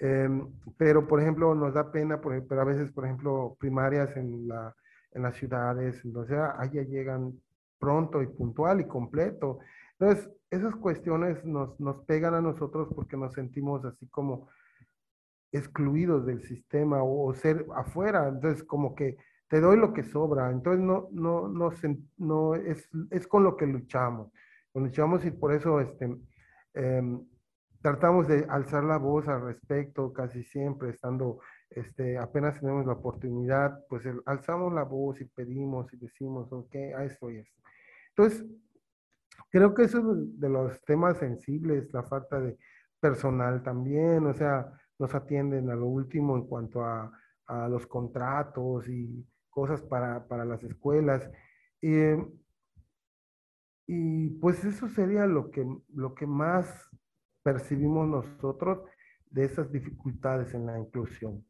em, pero por ejemplo, nos da pena, por, pero a veces, por ejemplo, primarias en la, en las ciudades, entonces allá llegan pronto y puntual y completo. Entonces, esas cuestiones nos, nos pegan a nosotros porque nos sentimos así como excluidos del sistema o, ser afuera. Entonces, como que te doy lo que sobra. Entonces, no, no, no, no es, es con lo que luchamos. Luchamos y por eso este, em, tratamos de alzar la voz al respecto casi siempre, estando, este, apenas tenemos la oportunidad, pues alzamos la voz y pedimos y decimos, ok, a esto y esto. Entonces, creo que eso es de los temas sensibles, la falta de personal también, o sea, nos atienden a lo último en cuanto a, a los contratos y cosas para, para las escuelas. Eh, y pues eso sería lo que, lo que más percibimos nosotros de esas dificultades en la inclusión.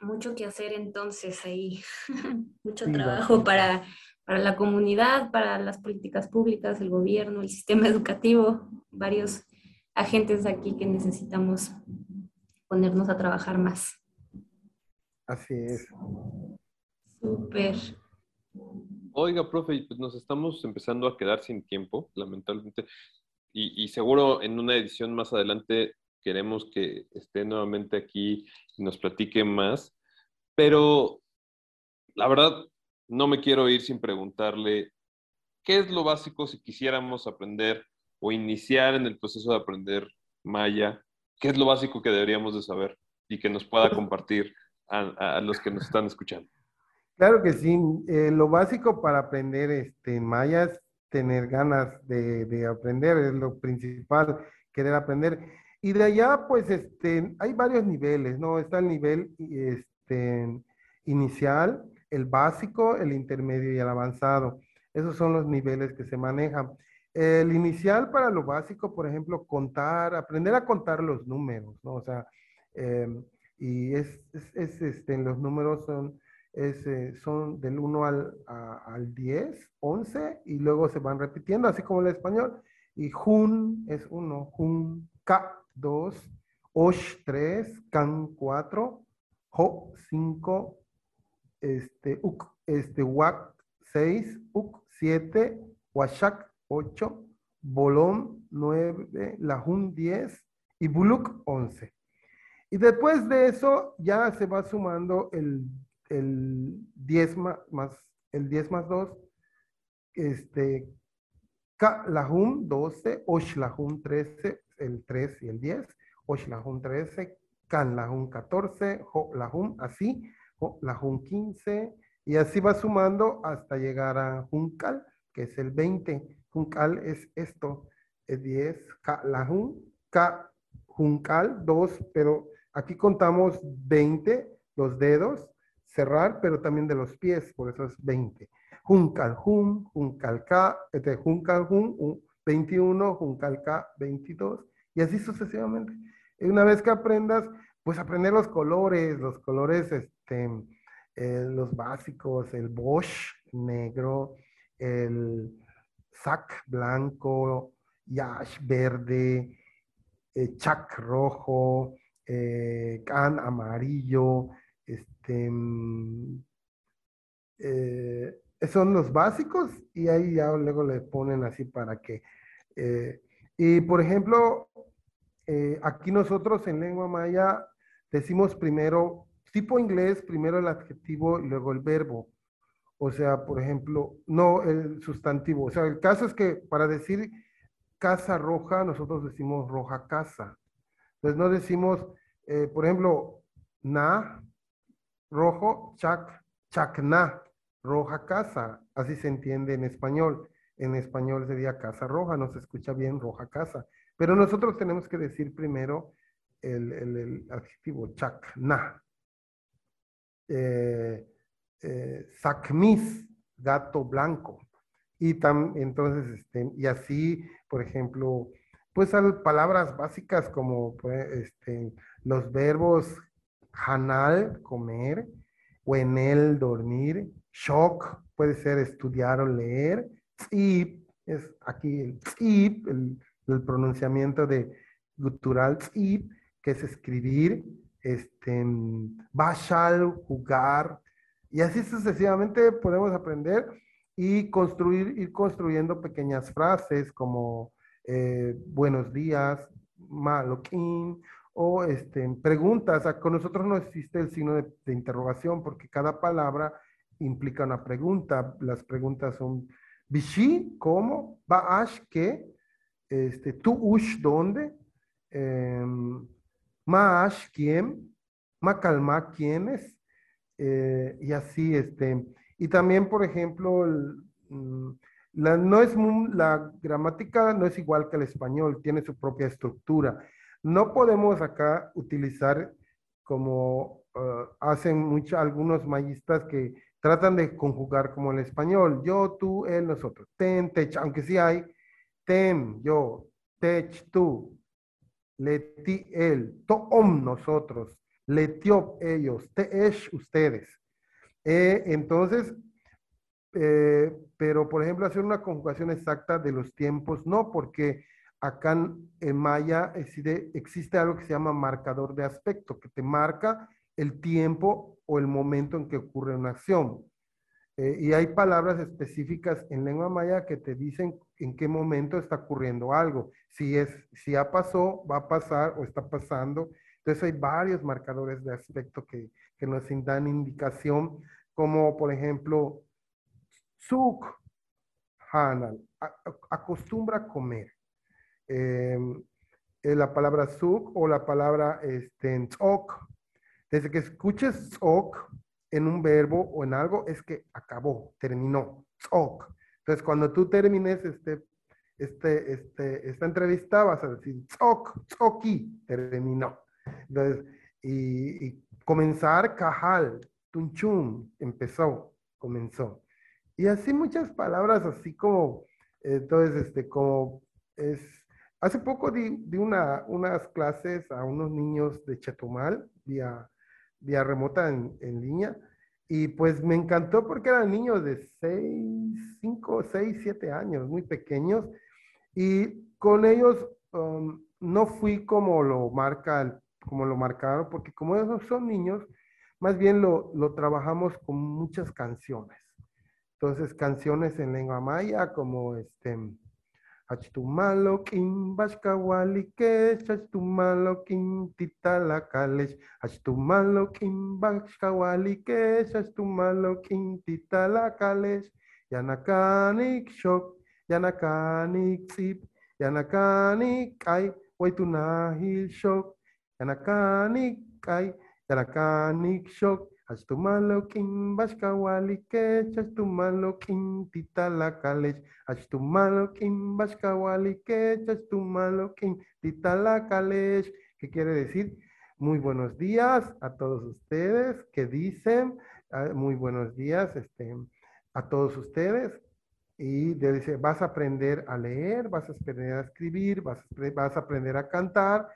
Mucho que hacer entonces ahí, mucho trabajo para, para la comunidad, para las políticas públicas, el gobierno, el sistema educativo, varios agentes aquí que necesitamos ponernos a trabajar más. Así es. Súper. Oiga, profe, pues nos estamos empezando a quedar sin tiempo, lamentablemente, y, seguro en una edición más adelante queremos que esté nuevamente aquí y nos platique más, pero la verdad no me quiero ir sin preguntarle qué es lo básico si quisiéramos aprender o iniciar en el proceso de aprender maya, qué es lo básico que deberíamos de saber y que nos pueda compartir a los que nos están escuchando. Claro que sí. Eh, lo básico para aprender este, maya es tener ganas de, aprender, es lo principal, querer aprender. Y de allá, pues, este, hay varios niveles, ¿no? Está el nivel este, inicial, el básico, el intermedio y el avanzado. Esos son los niveles que se manejan. El inicial para lo básico, por ejemplo, contar, aprender a contar los números, ¿no? O sea, em, y es, es, este, los números son eh, son del 1 al, al 10, 11, y luego se van repitiendo, así como el español. Y jun es 1, jun, ka 2, osh 3, kan 4, ho 5, este, uk, este, wak 6, uk 7, washak 8, bolón 9, lahun 10 y buluk 11. Y después de eso ya se va sumando el el 10 más, el 10 más 2, este, Ka Lahum 12, Osh Lahum 13, el 3 y el 10, Osh Lahum 13, Kan Lahum 14, Ho Lahum así, Ho Lahum 15, y así va sumando hasta llegar a Junkal, que es el 20. Junkal es esto, es 10, Ka Lahum, Ka Junkal 2, pero aquí contamos 20, los dedos, cerrar, pero también de los pies, por eso es 20. Juncal Jun, Juncal K, este, Juncal Jun, 21, Juncal K, 22, y así sucesivamente. Y una vez que aprendas, pues aprender los colores, los colores, este, eh, los básicos, el Bosch negro, el Sac blanco, Yash verde, eh, Chac rojo, eh, Can amarillo, este, eh, son los básicos y ahí ya luego le ponen así para que... Eh, y por ejemplo, eh, aquí nosotros en lengua maya decimos primero, tipo inglés, primero el adjetivo y luego el verbo. O sea, por ejemplo, no el sustantivo. O sea, el caso es que para decir casa roja, nosotros decimos roja casa. Entonces no decimos, por ejemplo, na, rojo, chac, chacna, roja casa, así se entiende en español. En español sería casa roja, no se escucha bien roja casa. Pero nosotros tenemos que decir primero el, el, adjetivo chacna. Eh, eh, sacmis, gato blanco. Y tam, entonces, este, y así, por ejemplo, pues palabras básicas como pues, este, los verbos Hanal, comer, Wenel, dormir, Shock, puede ser estudiar o leer, Tzip, es aquí el Tzip, el, pronunciamiento de gutural Tzip, que es escribir, este, Bashal, jugar, y así sucesivamente podemos aprender y construir, ir construyendo pequeñas frases como eh, buenos días, maloquín, o este, preguntas. Con nosotros no existe el signo de, interrogación porque cada palabra implica una pregunta. Las preguntas son Bishi, ¿cómo? Baash, ¿qué? Este, tú ush, ¿dónde? Eh, Maash, ¿quién? Macalma, ¿quiénes? Eh, y así, este, y también, por ejemplo, mm, la, no es la gramática no es igual que el español, tiene su propia estructura. No podemos acá utilizar como eh, hacen muchos algunos mayistas que tratan de conjugar como el español, yo, tú, él, nosotros, ten, tech, aunque sí hay ten, yo, tech, tú, leti, él, toom, nosotros, letiop, ellos, teesh, ustedes. Eh, entonces, eh, pero por ejemplo, hacer una conjugación exacta de los tiempos, no, porque acá en, Maya existe, existe, algo que se llama marcador de aspecto, que te marca el tiempo o el momento en que ocurre una acción. Eh, y hay palabras específicas en lengua maya que te dicen en qué momento está ocurriendo algo. Si, es, si ya pasó, va a pasar o está pasando. Entonces hay varios marcadores de aspecto que, nos dan indicación, como por ejemplo, suk, hanal, acostumbra a comer. Em, eh, la palabra suk o la palabra este, tzok. Desde que escuches tzok en un verbo o en algo, es que acabó, terminó. Tzok. Entonces, cuando tú termines este, este, este, esta entrevista, vas a decir tzok, tzoki, terminó. Entonces, y, comenzar, cajal, tunchum, empezó, comenzó. Y así muchas palabras, así como, entonces, este, como es, hace poco di, di una, unas clases a unos niños de Chetumal, vía, vía remota en, en línea, y pues me encantó porque eran niños de 6, 5, 6, 7 años, muy pequeños, y con ellos um, no fui como lo marca como lo marcaron, porque como esos son niños, más bien lo, lo trabajamos con muchas canciones. Entonces, canciones en lengua maya como este, Achtumalo kim bashkawali kesh, achtumalo kim titala kalesh, achtumalo kim bashkawali kesh, achtumalo kim titala kalesh, yanakanik shok, yanakanik sip, yanakanik ay, waitunahil shok, Yanakani kai, yanakani shok, Ashtumalo kin bashkawali kech, Ashtumalo kin titala kalech, Ashtumalo kin bashkawali kech, Ashtumalo kin titala kalech. ¿Qué quiere decir? Muy buenos días a todos ustedes que dicen, ah, muy buenos días este, a todos ustedes. Y dice, vas a aprender a leer, vas a aprender a escribir, vas, vas a aprender a cantar,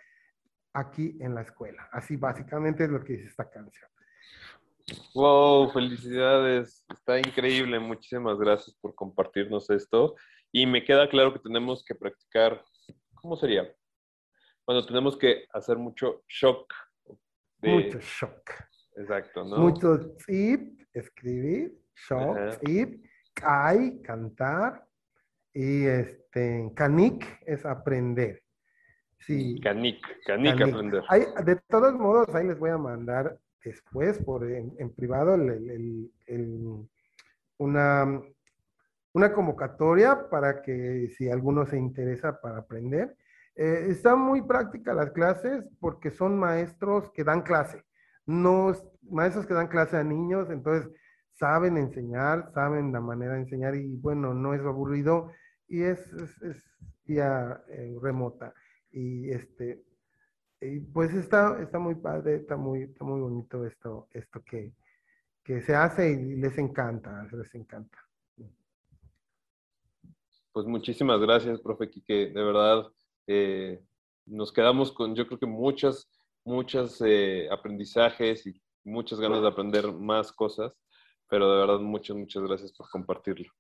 aquí en la escuela. Así básicamente es lo que dice esta canción. Wow, felicidades. Está increíble. Muchísimas gracias por compartirnos esto. Y me queda claro que tenemos que practicar, ¿cómo sería? Cuando tenemos que hacer mucho shock. Mucho shock. Exacto, ¿no? Mucho zip, escribir, shock, zip, kai, cantar. Y este, canik es aprender. Sí. Canic, canic, aprender. de todos modos, ahí les voy a mandar después por en, privado una, una convocatoria para que si alguno se interesa para aprender. Eh, están muy prácticas las clases porque son maestros que dan clase, no maestros que dan clase a niños, entonces saben enseñar, saben la manera de enseñar y bueno, no es aburrido y es, es, eh, remota. Y este, pues está, está muy padre, está muy, está muy bonito esto, esto que, que se hace y les encanta, les encanta. Pues muchísimas gracias, profe Quique. De verdad, eh, nos quedamos con, yo creo que muchas, muchas eh, aprendizajes y muchas ganas de aprender más cosas, pero de verdad, muchas, muchas gracias por compartirlo.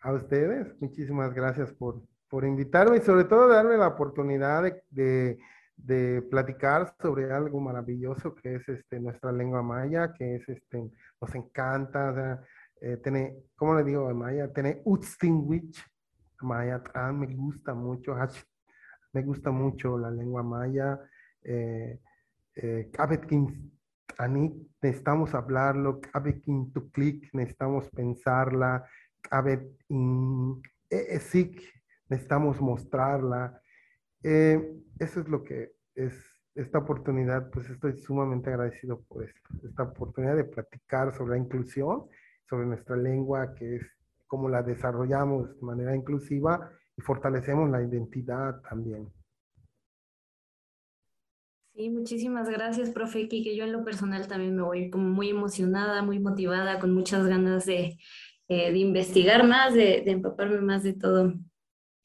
A ustedes, muchísimas gracias por, por invitarme y sobre todo darme la oportunidad de, de, platicar sobre algo maravilloso que es este, nuestra lengua maya, que es este, nos encanta, eh, tiene, ¿cómo le digo a maya? Tiene Utstinwich, maya, me gusta mucho, me gusta mucho la lengua maya, eh, eh, necesitamos hablarlo, Kabetkin Tuklik, necesitamos pensarla, Kabet in, e, e, necesitamos mostrarla. Eh, eso es lo que es esta oportunidad, pues estoy sumamente agradecido por esto, esta oportunidad de platicar sobre la inclusión, sobre nuestra lengua, que es cómo la desarrollamos de manera inclusiva y fortalecemos la identidad también. Sí, muchísimas gracias, profe que Yo en lo personal también me voy como muy emocionada, muy motivada, con muchas ganas de, eh, de investigar más, de, de, empaparme más de todo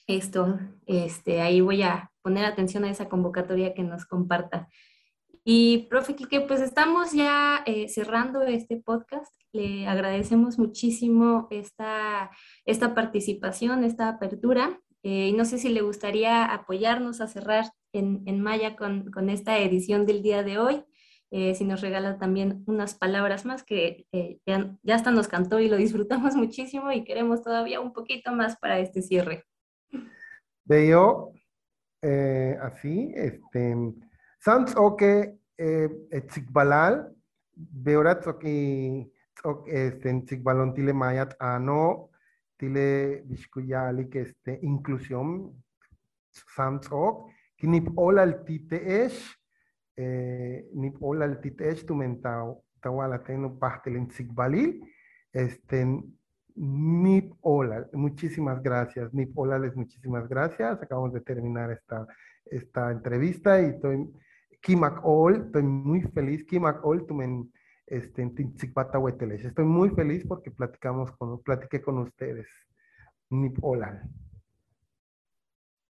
esto. Este, ahí voy a poner atención a esa convocatoria que nos comparta. Y, profe Quique, pues estamos ya eh, cerrando este podcast. Le agradecemos muchísimo esta, esta participación, esta apertura. Eh, y no sé si le gustaría apoyarnos a cerrar en, en Maya con, con, esta edición del día de hoy. Eh, si nos regala también unas palabras más que ya, ya hasta nos cantó y lo disfrutamos muchísimo y queremos todavía un poquito más para este cierre. Veo así, este, Sans oke etzikbalal, beorat oki este etzikbalon tile mayat ano, tile bishkuyali que este inclusión, sans ok, que nip ola tite esh, nip ola tite esh tu mentao, tawala teno pastel en tzikbalil, este Nip Ola, muchísimas gracias. Nip Ola, les muchísimas gracias. Acabamos de terminar esta, esta entrevista y estoy Kimak Ol, estoy muy feliz. Kimak Ol, tumen este, Estoy muy feliz porque platicamos con, platiqué con ustedes. Nip Ola.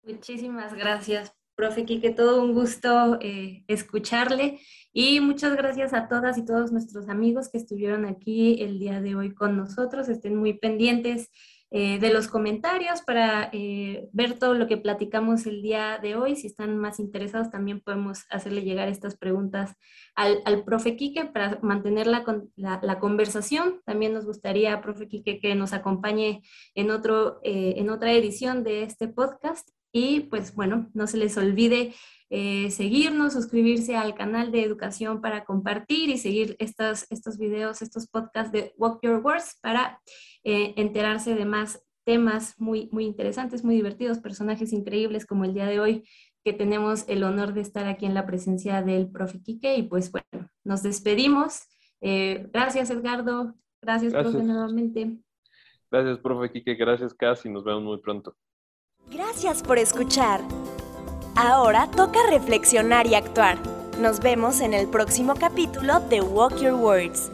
Muchísimas gracias, profe Quique. Todo un gusto eh, escucharle y muchas gracias a todas y todos nuestros amigos que estuvieron aquí el día de hoy con nosotros. Estén muy pendientes eh, de los comentarios para eh, ver todo lo que platicamos el día de hoy. Si están más interesados, también podemos hacerle llegar estas preguntas al, profe Quique para mantener la, la, conversación. También nos gustaría, profe Quique, que nos acompañe en, otro, en otra edición de este podcast. Y pues bueno, no se les olvide seguirnos, suscribirse al canal de educación para compartir y seguir estos, estos videos, estos podcasts de Walk Your Words para eh, enterarse de más temas muy, muy interesantes, muy divertidos, personajes increíbles como el día de hoy, que tenemos el honor de estar aquí en la presencia del profe Quique. Y pues bueno, nos despedimos. Eh, gracias, Edgardo. Gracias, profe, nuevamente. Gracias, profe Quique. Gracias, Casi. Nos vemos muy pronto. Gracias por escuchar. Ahora toca reflexionar y actuar. Nos vemos en el próximo capítulo de Walk Your Words.